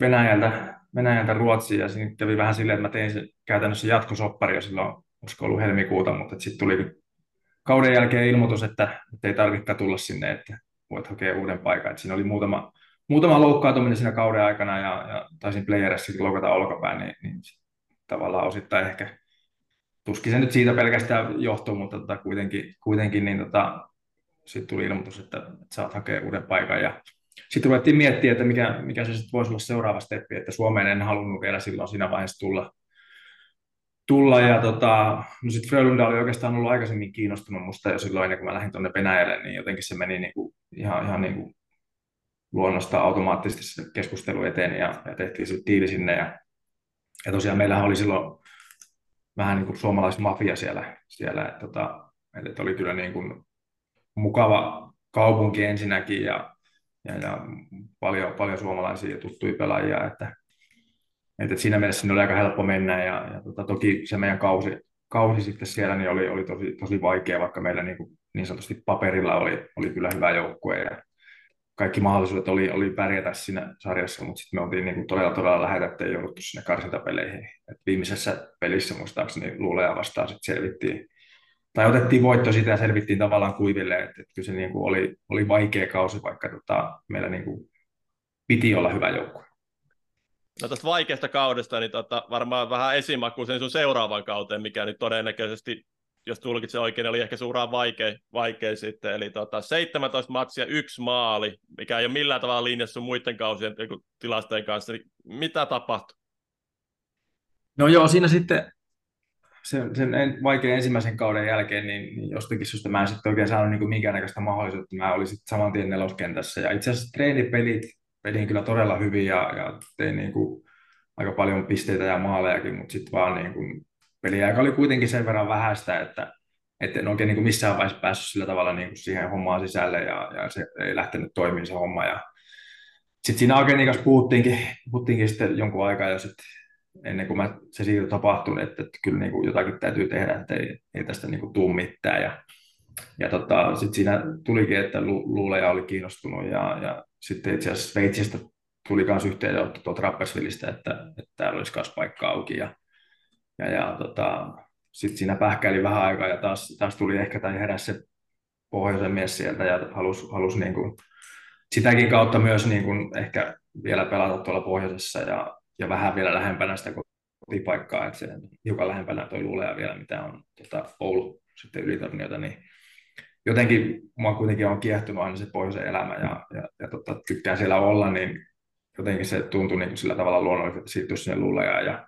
Venäjältä, Venäjältä Ruotsiin ja siinä kävi vähän silleen, että mä tein se käytännössä jatkosoppari jo silloin, olisiko ollut helmikuuta, mutta sitten tuli kauden jälkeen ilmoitus, että, että ei tarvitse tulla sinne, että voit hakea uuden paikan. Et siinä oli muutama, muutama loukkaantuminen siinä kauden aikana ja, ja taisin playerissa loukata olkapään, niin, niin tavallaan osittain ehkä tuskin se nyt siitä pelkästään johtuu, mutta tota, kuitenkin, kuitenkin niin tota, sitten tuli ilmoitus, että, saat hakea uuden paikan ja sitten ruvettiin miettiä, että mikä, mikä se sitten voisi olla seuraava steppi, että Suomeen en halunnut vielä silloin siinä vaiheessa tulla, tulla ja tota, no sitten Frölunda oli oikeastaan ollut aikaisemmin kiinnostunut musta jo silloin, kun mä lähdin tuonne Venäjälle, niin jotenkin se meni niinku ihan, ihan niinku luonnosta automaattisesti se keskustelu eteen ja, ja tehtiin se tiili sinne ja, ja tosiaan meillähän oli silloin vähän niin kuin suomalaismafia siellä, siellä että, tota, että oli kyllä niin kuin mukava kaupunki ensinnäkin ja, ja, ja paljon, paljon suomalaisia tuttuja pelaajia, että, että siinä mielessä sinne oli aika helppo mennä ja, ja tota, toki se meidän kausi, kausi sitten siellä niin oli, oli tosi, tosi vaikea, vaikka meillä niin, kuin, niin sanotusti paperilla oli, oli kyllä hyvä joukkue ja kaikki mahdollisuudet oli, oli pärjätä siinä sarjassa, mutta sitten me oltiin niin kuin todella, todella lähetä, että ei jouduttu sinne karsintapeleihin. Et viimeisessä pelissä muistaakseni Luuleja vastaan sitten selvittiin, tai otettiin voitto siitä ja selvittiin tavallaan kuiville, että, että kyllä se niin kuin oli, oli vaikea kausi, vaikka tota, meillä niin kuin piti olla hyvä joukkue. No tästä vaikeasta kaudesta, niin tota, varmaan vähän esimakku sen sun seuraavan kauteen, mikä nyt todennäköisesti, jos tulkitsen oikein, niin oli ehkä suuraan vaikea, vaikea sitten. Eli tota, 17 matsia, yksi maali, mikä ei ole millään tavalla linjassa sun muiden kausien niin tilastojen kanssa. Niin mitä tapahtui? No joo, siinä sitten sen, sen vaikean ensimmäisen kauden jälkeen, niin, niin jostakin syystä mä en sitten oikein saanut niin minkäännäköistä mahdollisuutta. Mä olin sitten saman tien neloskentässä. Ja itse asiassa treenipelit pelin kyllä todella hyvin ja, ja tein niin kuin aika paljon pisteitä ja maalejakin, mutta sitten vaan niin kuin peliaika oli kuitenkin sen verran vähäistä, että, että en oikein niin kuin missään vaiheessa päässyt sillä tavalla niin kuin siihen hommaan sisälle ja, ja se ei lähtenyt toimimaan se homma. Ja sitten siinä Agenikas puhuttiinkin, puhuttiinkin sitten jonkun aikaa ja sitten ennen kuin mä, se siirto tapahtui, että, että kyllä niin kuin jotakin täytyy tehdä, että ei, ei tästä niin kuin tuu mitään. Ja, ja tota, sitten siinä tulikin, että Lu, Luuleja oli kiinnostunut ja, ja sitten itse asiassa Sveitsistä tuli myös yhteydenotto tuolta Rappersvillistä, että, että täällä olisi myös paikka auki. Ja, ja, ja tota, sitten siinä pähkäili vähän aikaa ja taas, taas tuli ehkä tai heräsi se pohjoisen mies sieltä ja halusi, halusi niin kuin, sitäkin kautta myös niin kuin ehkä vielä pelata tuolla pohjoisessa ja, ja vähän vielä lähempänä sitä kotipaikkaa, että se hiukan lähempänä toi luulee vielä, mitä on tota, Oulu sitten ylitorniota, niin jotenkin mua kuitenkin on kiehtunut aina se pohjoisen elämä ja, ja, ja tota, tykkää siellä olla, niin jotenkin se tuntui niin kuin sillä tavalla luonnollisesti, siirtyisi sinne luuleja ja,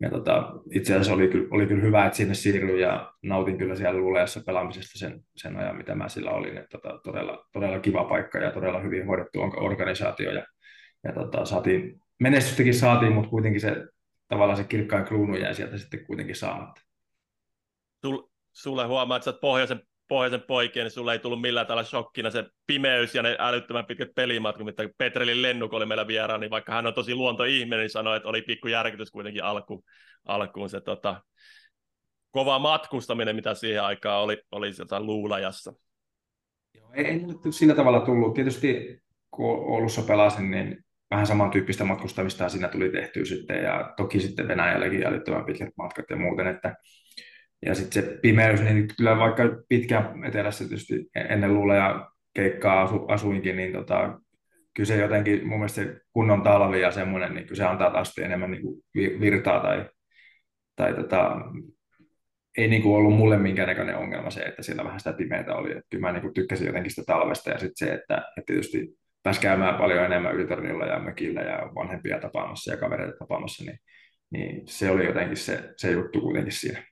ja tota, itse asiassa oli kyllä, oli kyllä hyvä, että sinne siirryin ja nautin kyllä siellä luulejassa pelaamisesta sen, sen ajan, mitä mä sillä olin. Että tota, todella, todella kiva paikka ja todella hyvin hoidettu organisaatio ja, ja tota, saatiin menestystäkin saatiin, mutta kuitenkin se tavallaan se kirkkain kruunu jäi sieltä sitten kuitenkin saamatta. Sul, sulle huomaa, että sä oot pohjoisen, pohjoisen poikia, niin sulle ei tullut millään tällä shokkina se pimeys ja ne älyttömän pitkät pelimatkat, mitä Petrelin Lennuk oli meillä vieraan, niin vaikka hän on tosi luontoihminen, niin sanoi, että oli pikku järkytys kuitenkin alku, alkuun se tota, kova matkustaminen, mitä siihen aikaan oli, oli sieltä luulajassa. Joo, ei, ei nyt sillä tavalla tullut. Tietysti kun Oulussa pelasin, niin vähän samantyyppistä matkustamista siinä tuli tehtyä sitten, ja toki sitten Venäjälläkin älyttömän pitkät matkat ja muuten, että ja sitten se pimeys, niin kyllä vaikka pitkään etelässä tietysti ennen luuleja keikkaa asu, asuinkin, niin tota, kyllä se jotenkin, mun mielestä se kunnon talvi ja semmoinen, niin kyllä se antaa taas enemmän niin kuin virtaa tai, tai tota, ei niin kuin ollut mulle minkäännäköinen ongelma se, että siellä vähän sitä pimeää oli. Että kyllä mä niin kuin tykkäsin jotenkin sitä talvesta ja sitten se, että, että tietysti pääsi käymään paljon enemmän ylitornilla ja mökillä ja vanhempia tapaamassa ja kavereita tapaamassa, niin, niin se oli jotenkin se, se juttu kuitenkin siinä.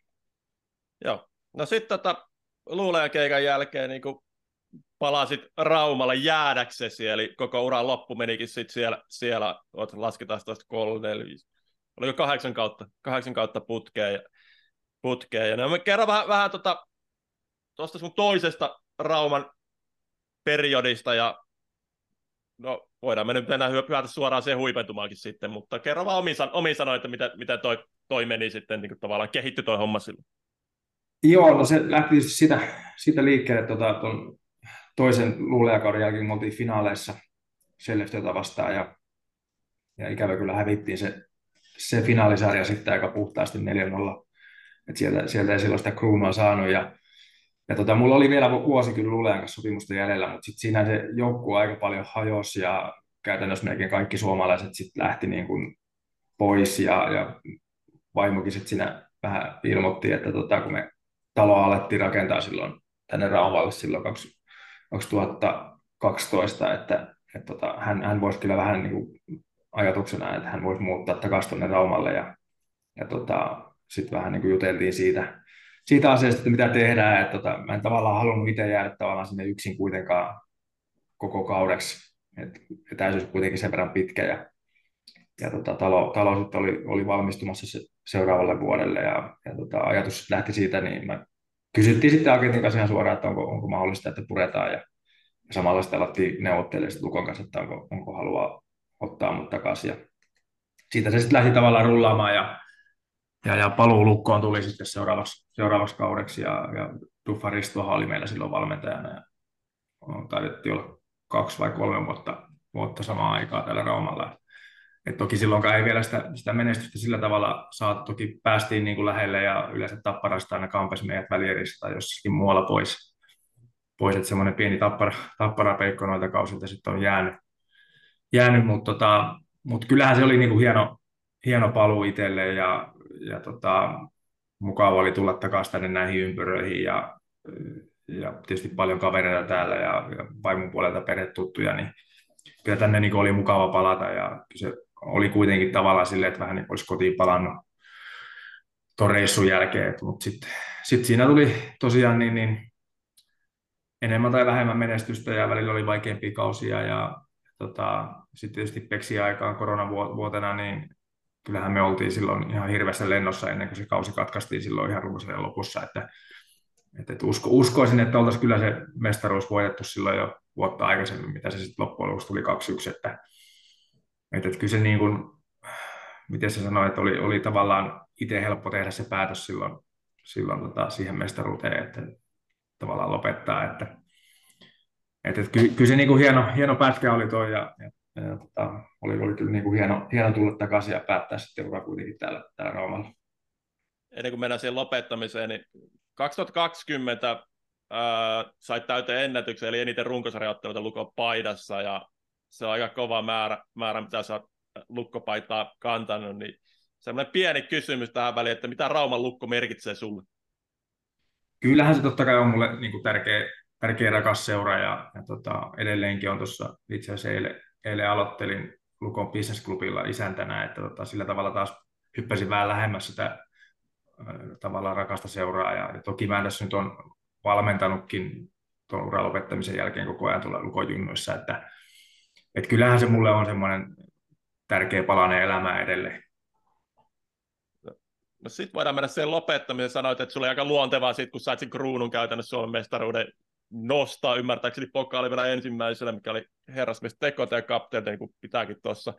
Joo. No sitten tota, luulee keikan jälkeen niin palasit Raumalle jäädäksesi, eli koko uran loppu menikin sit siellä, siellä oot, lasketaan tuosta kolme, neljä, oliko kahdeksan kautta, kahdeksan kautta putkeen. Ja, putkeen. Ja no, kerro vähän, vähän tuosta tota, sun toisesta Rauman periodista, ja no voidaan me nyt mennä hyöpyä suoraan siihen huipentumaankin sitten, mutta kerro vaan omin, omin sanoin, että miten, miten toi, toi meni sitten, niin kuin tavallaan kehittyi toi homma silloin. Joo, no se lähti sitä, sitä liikkeelle tota, ton toisen luuleakauden jälkeen, me oltiin finaaleissa Skellefteåta vastaan ja, ja ikävä kyllä hävittiin se, se finaalisarja sitten aika puhtaasti 4-0. Et sieltä, sieltä ei silloin sitä kruunua saanut ja, ja tota, mulla oli vielä vuosi kyllä Lulean kanssa sopimusta jäljellä, mutta sitten siinä se joukkue aika paljon hajosi ja käytännössä melkein kaikki suomalaiset sitten lähti niin kuin pois ja, ja vaimokin sitten siinä vähän ilmoitti, että tota, kun me taloa alettiin rakentaa silloin tänne Raumalle silloin 2012, että, että tota, hän, hän voisi kyllä vähän niin kuin ajatuksena, että hän voisi muuttaa takaisin tuonne Raumalle ja, ja tota, sitten vähän niin kuin juteltiin siitä, siitä asiasta, että mitä tehdään, että tota, mä en tavallaan halunnut itse jäädä tavallaan sinne yksin kuitenkaan koko kaudeksi, että etäisyys kuitenkin sen verran pitkä ja, ja tota, talo, talo sitten oli, oli valmistumassa se, seuraavalle vuodelle ja, ja tota, ajatus lähti siitä, niin mä kysyttiin sitten agentin kanssa ihan suoraan, että onko, onko mahdollista, että puretaan ja, ja samalla sitten alettiin neuvottelemaan Lukon kanssa, että onko, onko halua ottaa mut takaisin ja siitä se sitten lähti tavallaan rullaamaan ja, ja, ja paluu Lukkoon tuli sitten seuraavaksi, seuraavaksi kaudeksi ja, ja Tuffa oli meillä silloin valmentajana ja taidettiin olla kaksi vai kolme vuotta, vuotta samaa aikaa täällä Raumalla. Et toki silloinkaan ei vielä sitä, sitä menestystä sillä tavalla saatu. Toki päästiin niin kuin lähelle ja yleensä tapparasta aina kampesi meidät välierissä tai jossakin muualla pois. pois että semmoinen pieni tappara, tapparapeikko noilta kausilta sitten on jäänyt. jäänyt mutta tota, mut kyllähän se oli niin kuin hieno, hieno paluu itselle ja, ja tota, mukava oli tulla takaisin tänne näihin ympyröihin ja, ja tietysti paljon kavereita täällä ja, ja vaimon puolelta perhetuttuja, niin kyllä tänne niin oli mukava palata ja se oli kuitenkin tavallaan silleen, että vähän niin olisi kotiin palannut tuon reissun jälkeen, mutta sitten sit siinä tuli tosiaan niin, niin enemmän tai vähemmän menestystä ja välillä oli vaikeampia kausia ja tota, sitten tietysti peksi aikaan koronavuotena, niin kyllähän me oltiin silloin ihan hirveässä lennossa ennen kuin se kausi katkaistiin silloin ihan runsarjan lopussa, että, että, että usko, uskoisin, että oltaisiin kyllä se mestaruus voitettu silloin jo vuotta aikaisemmin, mitä se sitten loppujen lopuksi tuli 2-1, että, että, että kyllä se niin kuin, miten se sanoi, että oli, oli tavallaan itse helppo tehdä se päätös silloin, silloin tota, siihen mestaruuteen, että tavallaan lopettaa, että, että, että kyllä, kyllä se niin kuin hieno, hieno pätkä oli toi ja, ja, ja tota, oli, oli kyllä niin kuin hieno, hieno tulla takaisin ja päättää sitten ura kuitenkin täällä, täällä Roomalla. Ennen kuin mennään siihen lopettamiseen, niin 2020 ää, sait täyteen ennätyksen, eli eniten runkosarjaotteluita Lukon paidassa, ja se on aika kova määrä, määrä mitä sä oot lukkopaitaa kantanut, niin semmoinen pieni kysymys tähän väliin, että mitä Rauman lukko merkitsee sulle? Kyllähän se totta kai on mulle niin kuin tärkeä, tärkeä rakas seura ja, ja tota, edelleenkin on tuossa itse asiassa eilen, eilen aloittelin Lukon Business Clubilla isäntänä, että tota, sillä tavalla taas hyppäsin vähän lähemmäs sitä äh, tavallaan rakasta seuraa ja, ja toki mä tässä nyt on valmentanutkin tuon uran lopettamisen jälkeen koko ajan tuolla Lukon junnuissa, että et kyllähän se mulle on semmoinen tärkeä palanen elämää edelleen. No sitten voidaan mennä sen lopettamiseen. Sanoit, että sulla oli aika luontevaa sit, kun sait sen kruunun käytännössä Suomen mestaruuden nostaa, ymmärtääkseni pokaali vielä ensimmäisellä, mikä oli herrasmies tekota ja kapteeni, niin kuin pitääkin tuossa.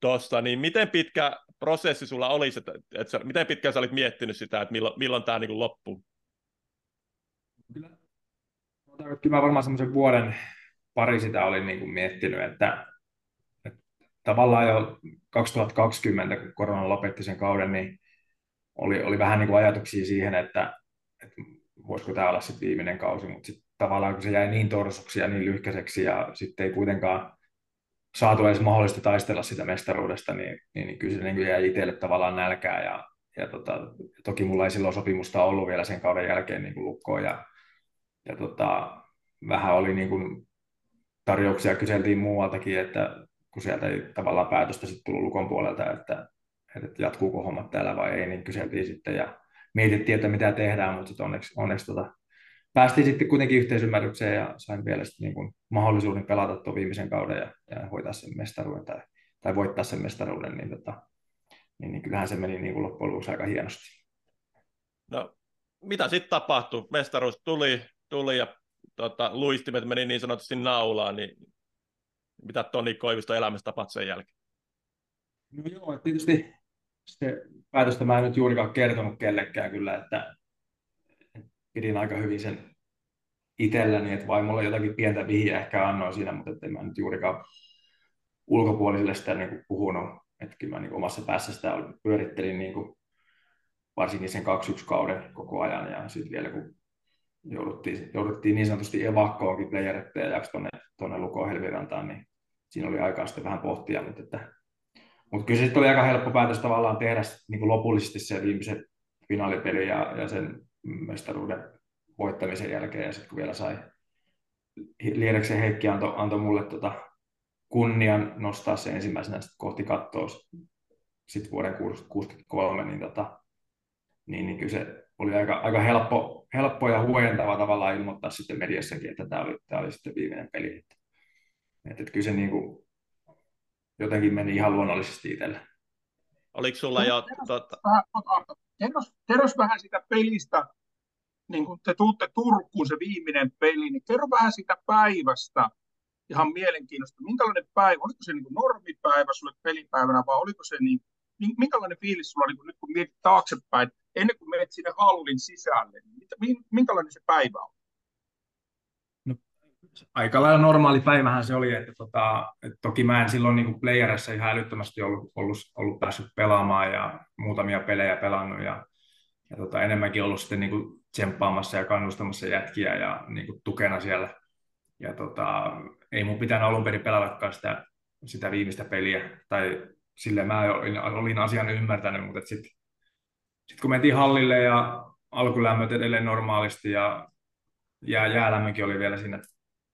Tossa. Niin miten pitkä prosessi sulla olisi, että, että miten pitkään sä olit miettinyt sitä, että milloin, milloin tämä niin loppuu? Kyllä. Kyllä mä varmaan semmoisen vuoden, pari sitä olin niin kuin miettinyt, että, että tavallaan jo 2020, kun korona lopetti sen kauden, niin oli, oli vähän niin kuin ajatuksia siihen, että, että voisiko tämä olla sitten viimeinen kausi, mutta sitten tavallaan kun se jäi niin torsuksi ja niin lyhkäiseksi ja sitten ei kuitenkaan saatu edes mahdollista taistella sitä mestaruudesta, niin, niin, niin kyllä se niin jäi itselle tavallaan nälkää ja, ja tota, toki mulla ei silloin sopimusta ollut vielä sen kauden jälkeen niin kuin lukkoon ja, ja tota, vähän oli niin kuin tarjouksia kyseltiin muualtakin, että kun sieltä ei tavallaan päätöstä sitten tullut Lukon puolelta, että, että jatkuuko hommat täällä vai ei, niin kyseltiin sitten ja mietittiin, että mitä tehdään, mutta onneksi, onneksi tota, päästiin sitten kuitenkin yhteisymmärrykseen ja sain vielä niin kuin mahdollisuuden pelata tuon viimeisen kauden ja, ja hoitaa sen mestaruuden tai, tai voittaa sen mestaruuden, niin, tota, niin, niin kyllähän se meni niin kuin loppujen lopuksi aika hienosti. No, mitä sitten tapahtui? Mestaruus tuli, tuli ja tota, luistimet meni niin sanotusti naulaan, niin mitä Toni Koivisto elämässä tapahtui sen jälkeen? No joo, tietysti se päätöstä mä en nyt juurikaan kertonut kellekään kyllä, että pidin aika hyvin sen itselläni, että vaimolle jotakin pientä vihjeä ehkä annoin siinä, mutta en mä nyt juurikaan ulkopuolisille sitä niin kuin puhunut, että kyllä mä niin omassa päässä sitä pyörittelin niin kuin varsinkin sen 2-1 kauden koko ajan ja sitten vielä kun jouduttiin, jouduttiin niin sanotusti evakkoonkin playerettejä tuonne, tuonne Lukoon Helvirantaan, niin siinä oli aikaa sitten vähän pohtia, mutta että mutta kyllä se oli aika helppo päätös tavallaan tehdä niin kuin lopullisesti se viimeisen finaalipeli ja, ja sen mestaruuden voittamisen jälkeen. Ja sitten kun vielä sai Liedeksen Heikki antoi anto mulle tota kunnian nostaa se ensimmäisenä sit kohti kattoa sitten vuoden 1963, niin, tota, niin, niin kyllä se oli aika, aika helppo, helppo ja huojentava tavallaan ilmoittaa sitten mediassakin, että tämä oli, tämä oli sitten viimeinen peli. Että, että, että kyllä se niin kuin, jotenkin meni ihan luonnollisesti itselle. Oliko sulla jo... Tuota... Kerros, kerros vähän sitä pelistä, niin kun te tuutte Turkuun se viimeinen peli, niin kerro vähän sitä päivästä, ihan mielenkiintoista. Minkälainen päivä, oliko se niin kuin normipäivä sulle pelipäivänä vai oliko se niin, minkälainen fiilis sulla niin nyt kun mietit taaksepäin, ennen kuin menet sinne hallin sisälle, niin minkälainen se päivä on? aika lailla normaali päivähän se oli, että, tota, että toki mä en silloin niin playerissa ihan älyttömästi ollut, ollut, ollut päässyt pelaamaan ja muutamia pelejä pelannut ja, ja tota, enemmänkin ollut sitten niin kuin tsemppaamassa ja kannustamassa jätkiä ja niin kuin tukena siellä. Ja tota, ei mun pitänyt alun perin pelatakaan sitä, sitä viimeistä peliä, tai sille mä olin, olin asian ymmärtänyt, mutta sitten sit kun mentiin hallille ja alkulämmöt edelleen normaalisti ja jää, jäälämmökin oli vielä siinä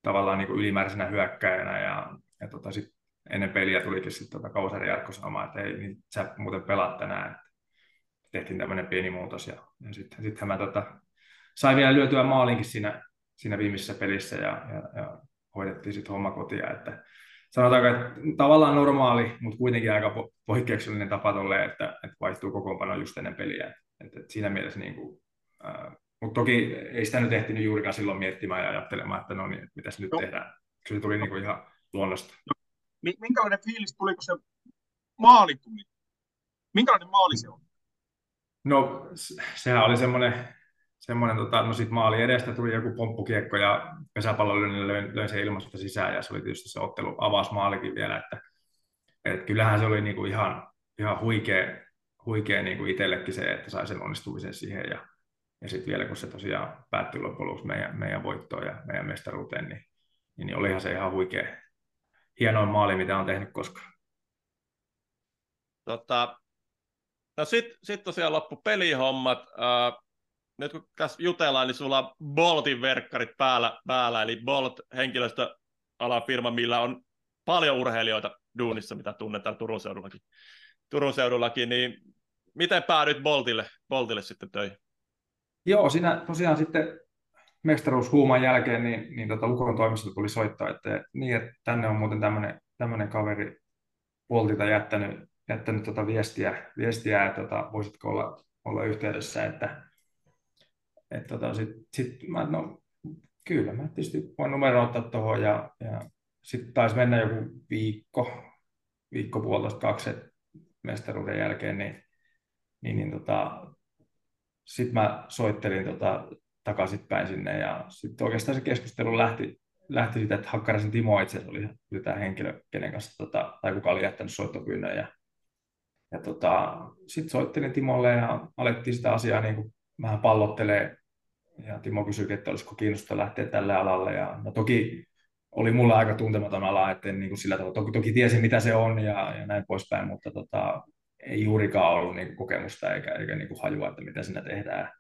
tavallaan niin kuin ylimääräisenä hyökkäjänä ja, ja tota, sit ennen peliä tulikin sitten tota Kausari Jarkko että ei, niin sä muuten pelaat tänään. Tehtiin tämmöinen pieni muutos ja, ja sitten sit mä tota, sain vielä lyötyä maalinkin siinä, siinä viimeisessä pelissä ja, ja, ja hoidettiin sitten homma kotia. Että sanotaanko, että tavallaan normaali, mutta kuitenkin aika poikkeuksellinen tapa tolle, että, että vaihtuu kokoonpano just ennen peliä. Että, että siinä mielessä niin kuin, ää, mutta toki ei sitä nyt ehtinyt juurikaan silloin miettimään ja ajattelemaan, että no niin, mitä nyt no. tehdään. Se tuli niin kuin ihan luonnosta. No. Minkälainen fiilis tuli, kun se maali tuli? Minkälainen maali se on? No sehän oli semmoinen, semmoinen tota, no sit maali edestä tuli joku pomppukiekko ja pesäpallo löin, löin sen ilmasta sisään ja se oli tietysti se ottelu avausmaalikin vielä, että et kyllähän se oli niinku ihan, ihan huikea, huikea niinku itsellekin se, että sai sen onnistumisen siihen ja ja sitten vielä kun se tosiaan päättyi loppujen lopuksi meidän, meidän voittoon ja meidän mestaruuteen, niin, niin, niin olihan se ihan huikea, hienoin maali, mitä on tehnyt koskaan. Tota, no sitten sit tosiaan loppu pelihommat. Uh, nyt kun tässä jutellaan, niin sulla on Boltin verkkarit päällä, päällä eli Bolt henkilöstöalan firma, millä on paljon urheilijoita duunissa, mitä tunnetaan Turun seudullakin. Turun seudullakin, niin miten päädyit Boltille, Boltille sitten töihin? Joo, siinä tosiaan sitten mestaruushuuman jälkeen niin, niin tota Lukon toimistosta tuli soittaa, että, niin, että tänne on muuten tämmöinen, kaveri Voltilta jättänyt, jättänyt tota viestiä, viestiä että tota, voisitko olla, olla yhteydessä, että et tota, sitten sit mä, no, kyllä mä tietysti voin numero ottaa tuohon ja, ja sitten taisi mennä joku viikko, viikko puolitoista kaksi mestaruuden jälkeen, niin, niin, niin tota, sitten mä soittelin tota, takaisinpäin sinne ja sitten oikeastaan se keskustelu lähti, lähti siitä, että Hakkaraisen Timo itse oli, oli tämä henkilö, kenen kanssa, tota, tai kuka oli jättänyt soittopyynnön ja, ja tota, sitten soittelin Timolle ja alettiin sitä asiaa niin kuin vähän pallottelee ja Timo kysyi, että olisiko kiinnostaa lähteä tälle alalle ja no toki oli mulla aika tuntematon ala, että niin kuin sillä tavalla, toki, toki tiesin mitä se on ja, ja näin poispäin, mutta tota, ei juurikaan ollut niin kokemusta eikä, eikä niin kuin hajua, että mitä siinä tehdään.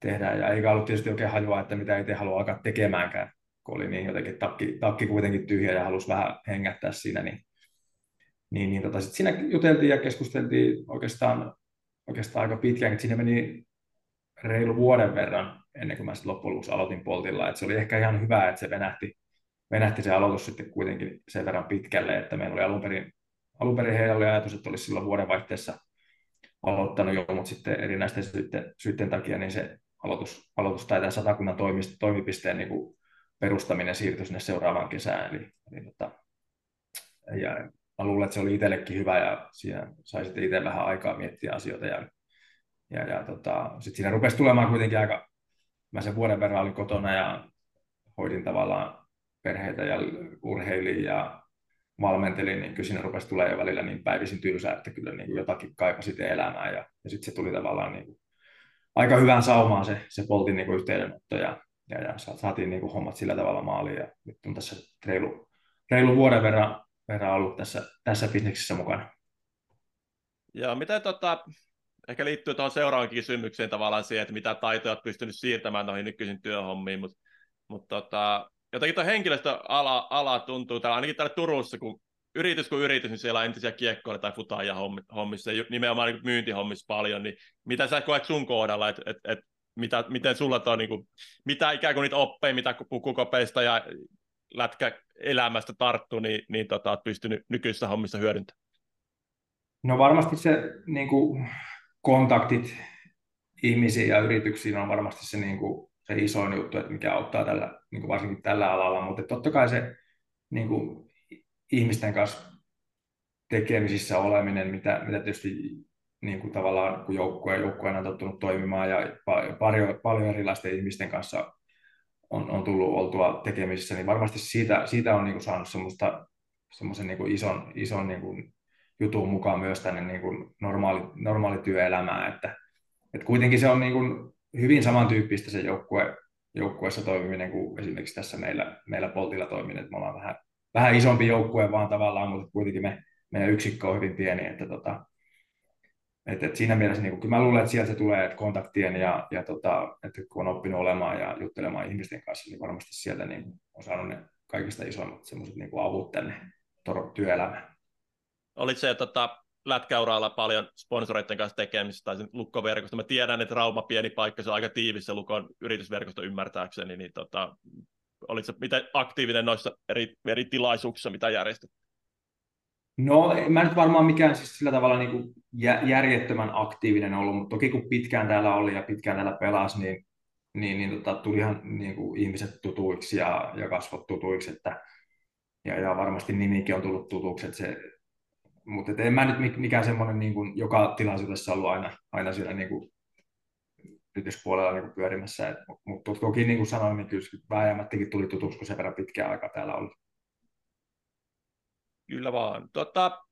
tehdään. Ja eikä ollut tietysti oikein hajua, että mitä itse halua alkaa tekemäänkään, kun oli niin jotenkin takki, takki kuitenkin tyhjä ja halusi vähän hengättää siinä. Niin, niin, niin tota, sit siinä juteltiin ja keskusteltiin oikeastaan, oikeastaan aika pitkään, että siinä meni reilu vuoden verran ennen kuin mä sitten loppujen lopuksi aloitin Poltilla. Et se oli ehkä ihan hyvä, että se venähti, venähti se aloitus sitten kuitenkin sen verran pitkälle, että meillä oli alun perin, alun perin heillä oli ajatus, että olisi silloin vuodenvaihteessa aloittanut jo, mutta sitten erinäisten syiden, syiden takia niin se aloitus, aloitus tai tämän satakunnan toimipisteen niin kuin perustaminen siirtyi sinne seuraavaan kesään. Eli, eli tota, ja mä luulen, että se oli itsellekin hyvä ja siinä sai sitten itse vähän aikaa miettiä asioita ja, ja, ja tota, sitten siinä rupesi tulemaan kuitenkin aika, mä sen vuoden verran olin kotona ja hoidin tavallaan perheitä ja urheilin ja valmentelin, niin kyllä siinä rupesi tulemaan jo välillä niin päivisin tylsää, että kyllä niin kuin jotakin kaipasi elämää ja, ja sitten se tuli tavallaan niin kuin aika hyvään saumaan se, se poltin niin kuin yhteydenotto ja, ja, ja saatiin niin kuin hommat sillä tavalla maaliin ja nyt on tässä reilu, reilu vuoden verran, verran ollut tässä, tässä bisneksessä mukana. Ja mitä tota, ehkä liittyy tuohon seuraavaan kysymykseen tavallaan siihen, että mitä taitoja olet pystynyt siirtämään noihin nykyisiin työhommiin, mutta mut tota, jotenkin tuo henkilöstöala ala tuntuu, täällä, ainakin täällä Turussa, kun yritys kuin yritys, niin siellä on entisiä kiekkoja tai futaajia hommissa, nimenomaan niin myyntihommissa paljon, niin mitä sä koet sun kohdalla, että et, et, mitä, miten sulla on, niin kuin, mitä ikään kuin niitä oppeja, mitä pukukopeista ja lätkäelämästä tarttuu, niin, niin tota, olet pystynyt nykyisissä hommissa hyödyntämään? No varmasti se niin kuin, kontaktit ihmisiin ja yrityksiin on varmasti se, niin kuin, se isoin juttu, että mikä auttaa tällä, niin kuin varsinkin tällä alalla, mutta totta kai se niin kuin, ihmisten kanssa tekemisissä oleminen, mitä, mitä tietysti niin kuin tavallaan kun joukkue, joukkueen on tottunut toimimaan ja paljon, paljon erilaisten ihmisten kanssa on, on tullut oltua tekemisissä, niin varmasti siitä, siitä on niin kuin saanut semmoista, semmoisen niin kuin ison, ison niin kuin jutun mukaan myös tänne niin kuin normaali, normaali työelämään, että, että kuitenkin se on niin kuin hyvin samantyyppistä se joukkue, joukkueessa toimiminen kuin esimerkiksi tässä meillä, meillä Poltilla toiminen, että me ollaan vähän, vähän isompi joukkue vaan tavallaan, mutta kuitenkin me, meidän yksikkö on hyvin pieni, että tota, et, et siinä mielessä niin kyllä mä luulen, että sieltä se tulee että kontaktien ja, ja tota, että kun on oppinut olemaan ja juttelemaan ihmisten kanssa, niin varmasti sieltä niin on saanut ne kaikista isoimmat semmoiset niin avut tänne työelämään. Olit se tota, lätkäuralla paljon sponsoreiden kanssa tekemistä tai lukkoverkosta. Mä tiedän, että Rauma pieni paikka, se on aika tiivis se lukon yritysverkosto ymmärtääkseni, niin tota, olit se miten aktiivinen noissa eri, eri tilaisuuksissa, mitä järjestet? No, mä nyt varmaan mikään siis sillä tavalla niin kuin järjettömän aktiivinen ollut, mutta toki kun pitkään täällä oli ja pitkään täällä pelasi, niin, niin, niin tota, tulihan niin kuin ihmiset tutuiksi ja, ja kasvot tutuiksi, että, ja, ja varmasti nimikin on tullut tutuksi, että se, mutta en mä nyt mikään semmoinen niin kuin, joka tilaisuudessa ollut aina, aina siellä niin kuin, yrityspuolella niin kuin pyörimässä, mutta toki niin kuin sanoin, niin kyllä vääjäämättäkin tuli tutuksi, kun se verran pitkään aikaa täällä oli. Kyllä vaan. Tota,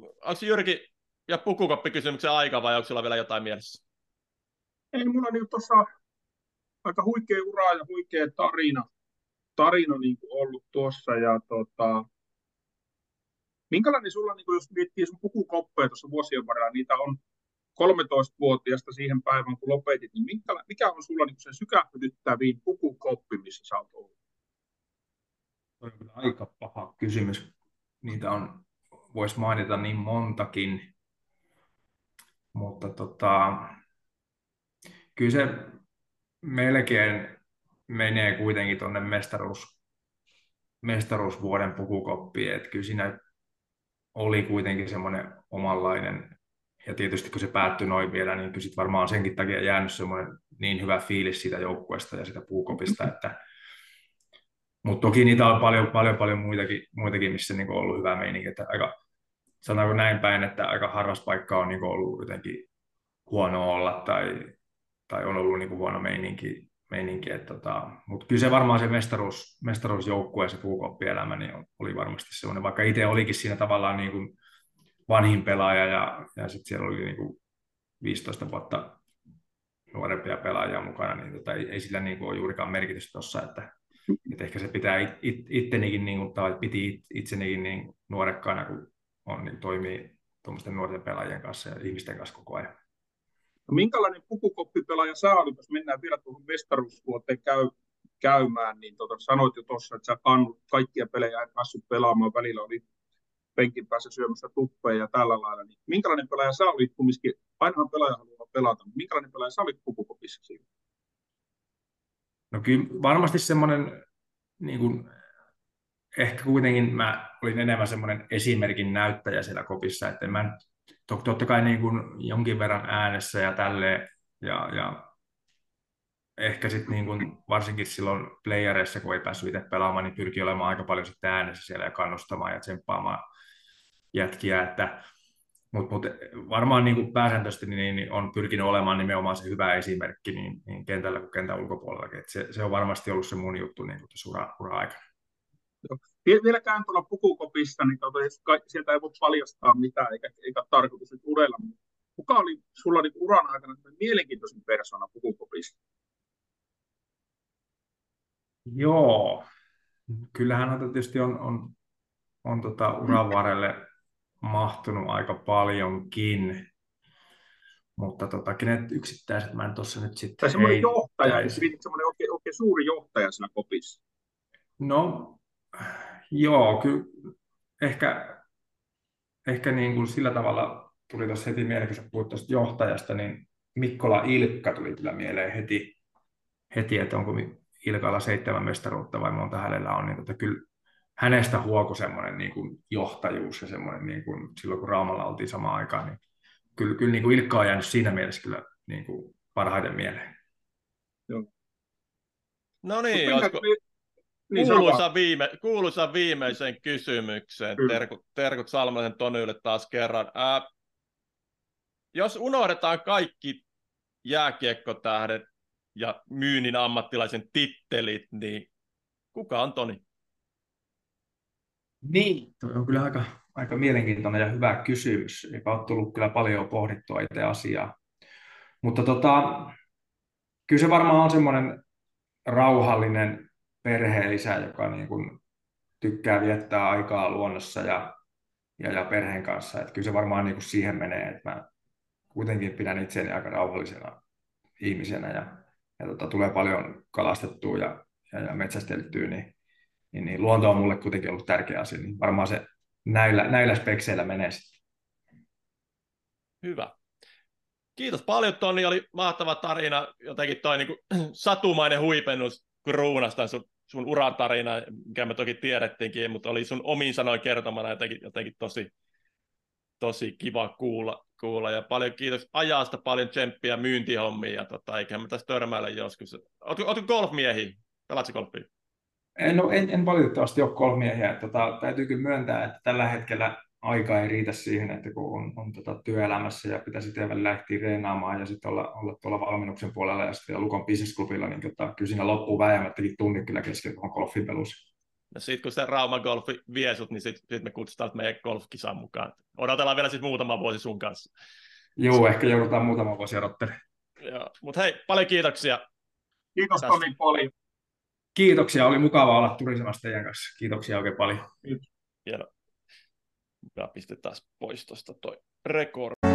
onko Jyrki ja pukukoppikysymyksen aika vai onko sulla vielä jotain mielessä? Ei, mulla on niin tuossa aika huikea ura ja huikea tarina, tarina niin kuin ollut tuossa. Ja tota, minkälainen sulla, niin kuin jos miettii sun pukukoppeja tuossa vuosien varrella, niitä on 13-vuotiaasta siihen päivään, kun lopetit, niin mikä, mikä on sulla niin se sykähdyttäviin pukukoppi, missä sä oot ollut? on aika paha kysymys niitä on, voisi mainita niin montakin, mutta tota, kyllä se melkein menee kuitenkin tuonne mestaruus, mestaruusvuoden pukukoppiin, että kyllä siinä oli kuitenkin semmoinen omanlainen, ja tietysti kun se päättyi noin vielä, niin kyllä varmaan senkin takia jäänyt semmoinen niin hyvä fiilis siitä joukkueesta ja sitä puukopista, että mutta toki niitä on paljon, paljon, paljon muitakin, muitakin missä niin on ollut hyvä meininki. Että aika, sanotaanko näin päin, että aika harvas paikka on niin ollut jotenkin huono olla tai, tai on ollut niin huono meininki. meininki tota, mutta kyllä se varmaan se mestaruus, mestaruusjoukkue ja se puukoppielämä niin oli varmasti semmoinen, vaikka itse olikin siinä tavallaan niin kuin vanhin pelaaja ja, ja sitten siellä oli niin kuin 15 vuotta nuorempia pelaajia mukana, niin tota, ei, ei sillä niin kuin ole juurikaan merkitystä tuossa, että et ehkä se pitää it, it, ittenikin, niin kuin, tai piti itsenikin niin nuorekkaana, kun on, niin toimii tuommoisten nuorten pelaajien kanssa ja ihmisten kanssa koko ajan. No, minkälainen pukukoppipelaaja sä olit, jos mennään vielä tuohon mestaruusvuoteen käy, käymään, niin tota, sanoit jo tuossa, että sä kannut kaikkia pelejä et päässyt pelaamaan, välillä oli penkin päässä syömässä tuppeja ja tällä lailla, niin minkälainen pelaaja sä olit, kumminkin ainahan pelaaja haluaa pelata. Minkälainen pelaaja sä olit pukukopissa siinä? No kyllä varmasti semmoinen, niin kuin, ehkä kuitenkin mä olin enemmän semmoinen esimerkin näyttäjä siellä kopissa, että mä totta kai niin kuin jonkin verran äänessä ja tälleen, ja, ja ehkä sitten niin kuin, varsinkin silloin playereissa, kun ei päässyt itse pelaamaan, niin pyrkii olemaan aika paljon sitten äänessä siellä ja kannustamaan ja tsemppaamaan jätkiä, että mutta mut varmaan niin kuin pääsääntöisesti niin, niin on pyrkinyt olemaan nimenomaan se hyvä esimerkki niin, niin kentällä kuin kentän ulkopuolellakin. Et se, se, on varmasti ollut se mun juttu niin tässä ura, ura-aikana. Vieläkään tuolla pukukopista, niin tuota, sieltä ei voi paljastaa mitään, eikä, eikä tarkoitus nyt urella. Kuka oli sulla niin uran aikana mielenkiintoisin persona pukukopista? Joo, kyllähän tietysti on, on, on tota uran varrelle mahtunut aika paljonkin. Mutta tota, kenet yksittäiset mä en tuossa nyt sitten Tai semmoinen johtaja, semmoinen oikein, oikein suuri johtaja siinä kopissa. No, joo, kyllä ehkä, ehkä niin kuin sillä tavalla tuli tuossa heti mieleen, kun sä puhuit tuosta johtajasta, niin Mikkola Ilkka tuli kyllä mieleen heti, heti että onko Ilkalla seitsemän mestaruutta vai monta hänellä on, niin tota, kyllä hänestä huoku semmoinen niin kuin johtajuus ja semmoinen, niin kuin, silloin kun Raumalla oltiin samaan aikaan, niin kyllä, kyllä niin kuin Ilkka on jäänyt siinä mielessä kyllä niin kuin parhaiten mieleen. Joo. No niin, olisiko... Niin, kuuluisa, viime, kuuluisa viimeisen kysymykseen. Terkut, terkut Salmanen Tonylle taas kerran. Ää, jos unohdetaan kaikki jääkiekkotähdet ja myynnin ammattilaisen tittelit, niin kuka on Toni? Niin, tuo on kyllä aika, aika mielenkiintoinen ja hyvä kysymys, joka on tullut kyllä paljon pohdittua itse asiaa. Mutta tota, kyllä se varmaan on semmoinen rauhallinen perheisä, joka niin kuin tykkää viettää aikaa luonnossa ja, ja, ja perheen kanssa. Että kyllä se varmaan niin kuin siihen menee, että mä kuitenkin pidän itseäni aika rauhallisena ihmisenä ja, ja tota, tulee paljon kalastettua ja, ja, ja metsästeltyä, niin niin, niin luonto on mulle kuitenkin ollut tärkeä asia, niin varmaan se näillä, näillä spekseillä menee sitten. Hyvä. Kiitos paljon Toni, oli mahtava tarina, jotenkin toi niin kuin, satumainen huipennus kruunasta sun, sun uran tarina, mikä me toki tiedettiinkin, mutta oli sun omin sanoin kertomana jotenkin, jotenkin tosi, tosi kiva kuulla, kuulla. Ja paljon kiitos ajasta, paljon tsemppiä myyntihommiin ja tota, eikä me tässä törmäillä joskus. Oletko, oletko golfmiehi? Pelaatko golfia? No, en, en valitettavasti ole kolmiehiä. Tota, täytyy kyllä myöntää, että tällä hetkellä aika ei riitä siihen, että kun on, on tota, työelämässä ja pitäisi sitten välillä lähteä reenaamaan ja sitten olla, olla tuolla valmennuksen puolella ja sitten Lukon business niin tota, kyllä siinä loppuu väjämättäkin tunnit kyllä kesken tuohon golfipelussa. No sitten kun se Rauma Golfi vie sut, niin sitten sit me kutsutaan meidän golfkisaan mukaan. Odotellaan vielä sitten muutama vuosi sun kanssa. Joo, ehkä joudutaan muutama vuosi odottelemaan. Joo, mutta hei, paljon kiitoksia. Kiitos Toni paljon. Kiitoksia, oli mukava olla turisemassa teidän kanssa. Kiitoksia oikein paljon. Hienoa. Mä pistetään pois tuosta toi rekordi.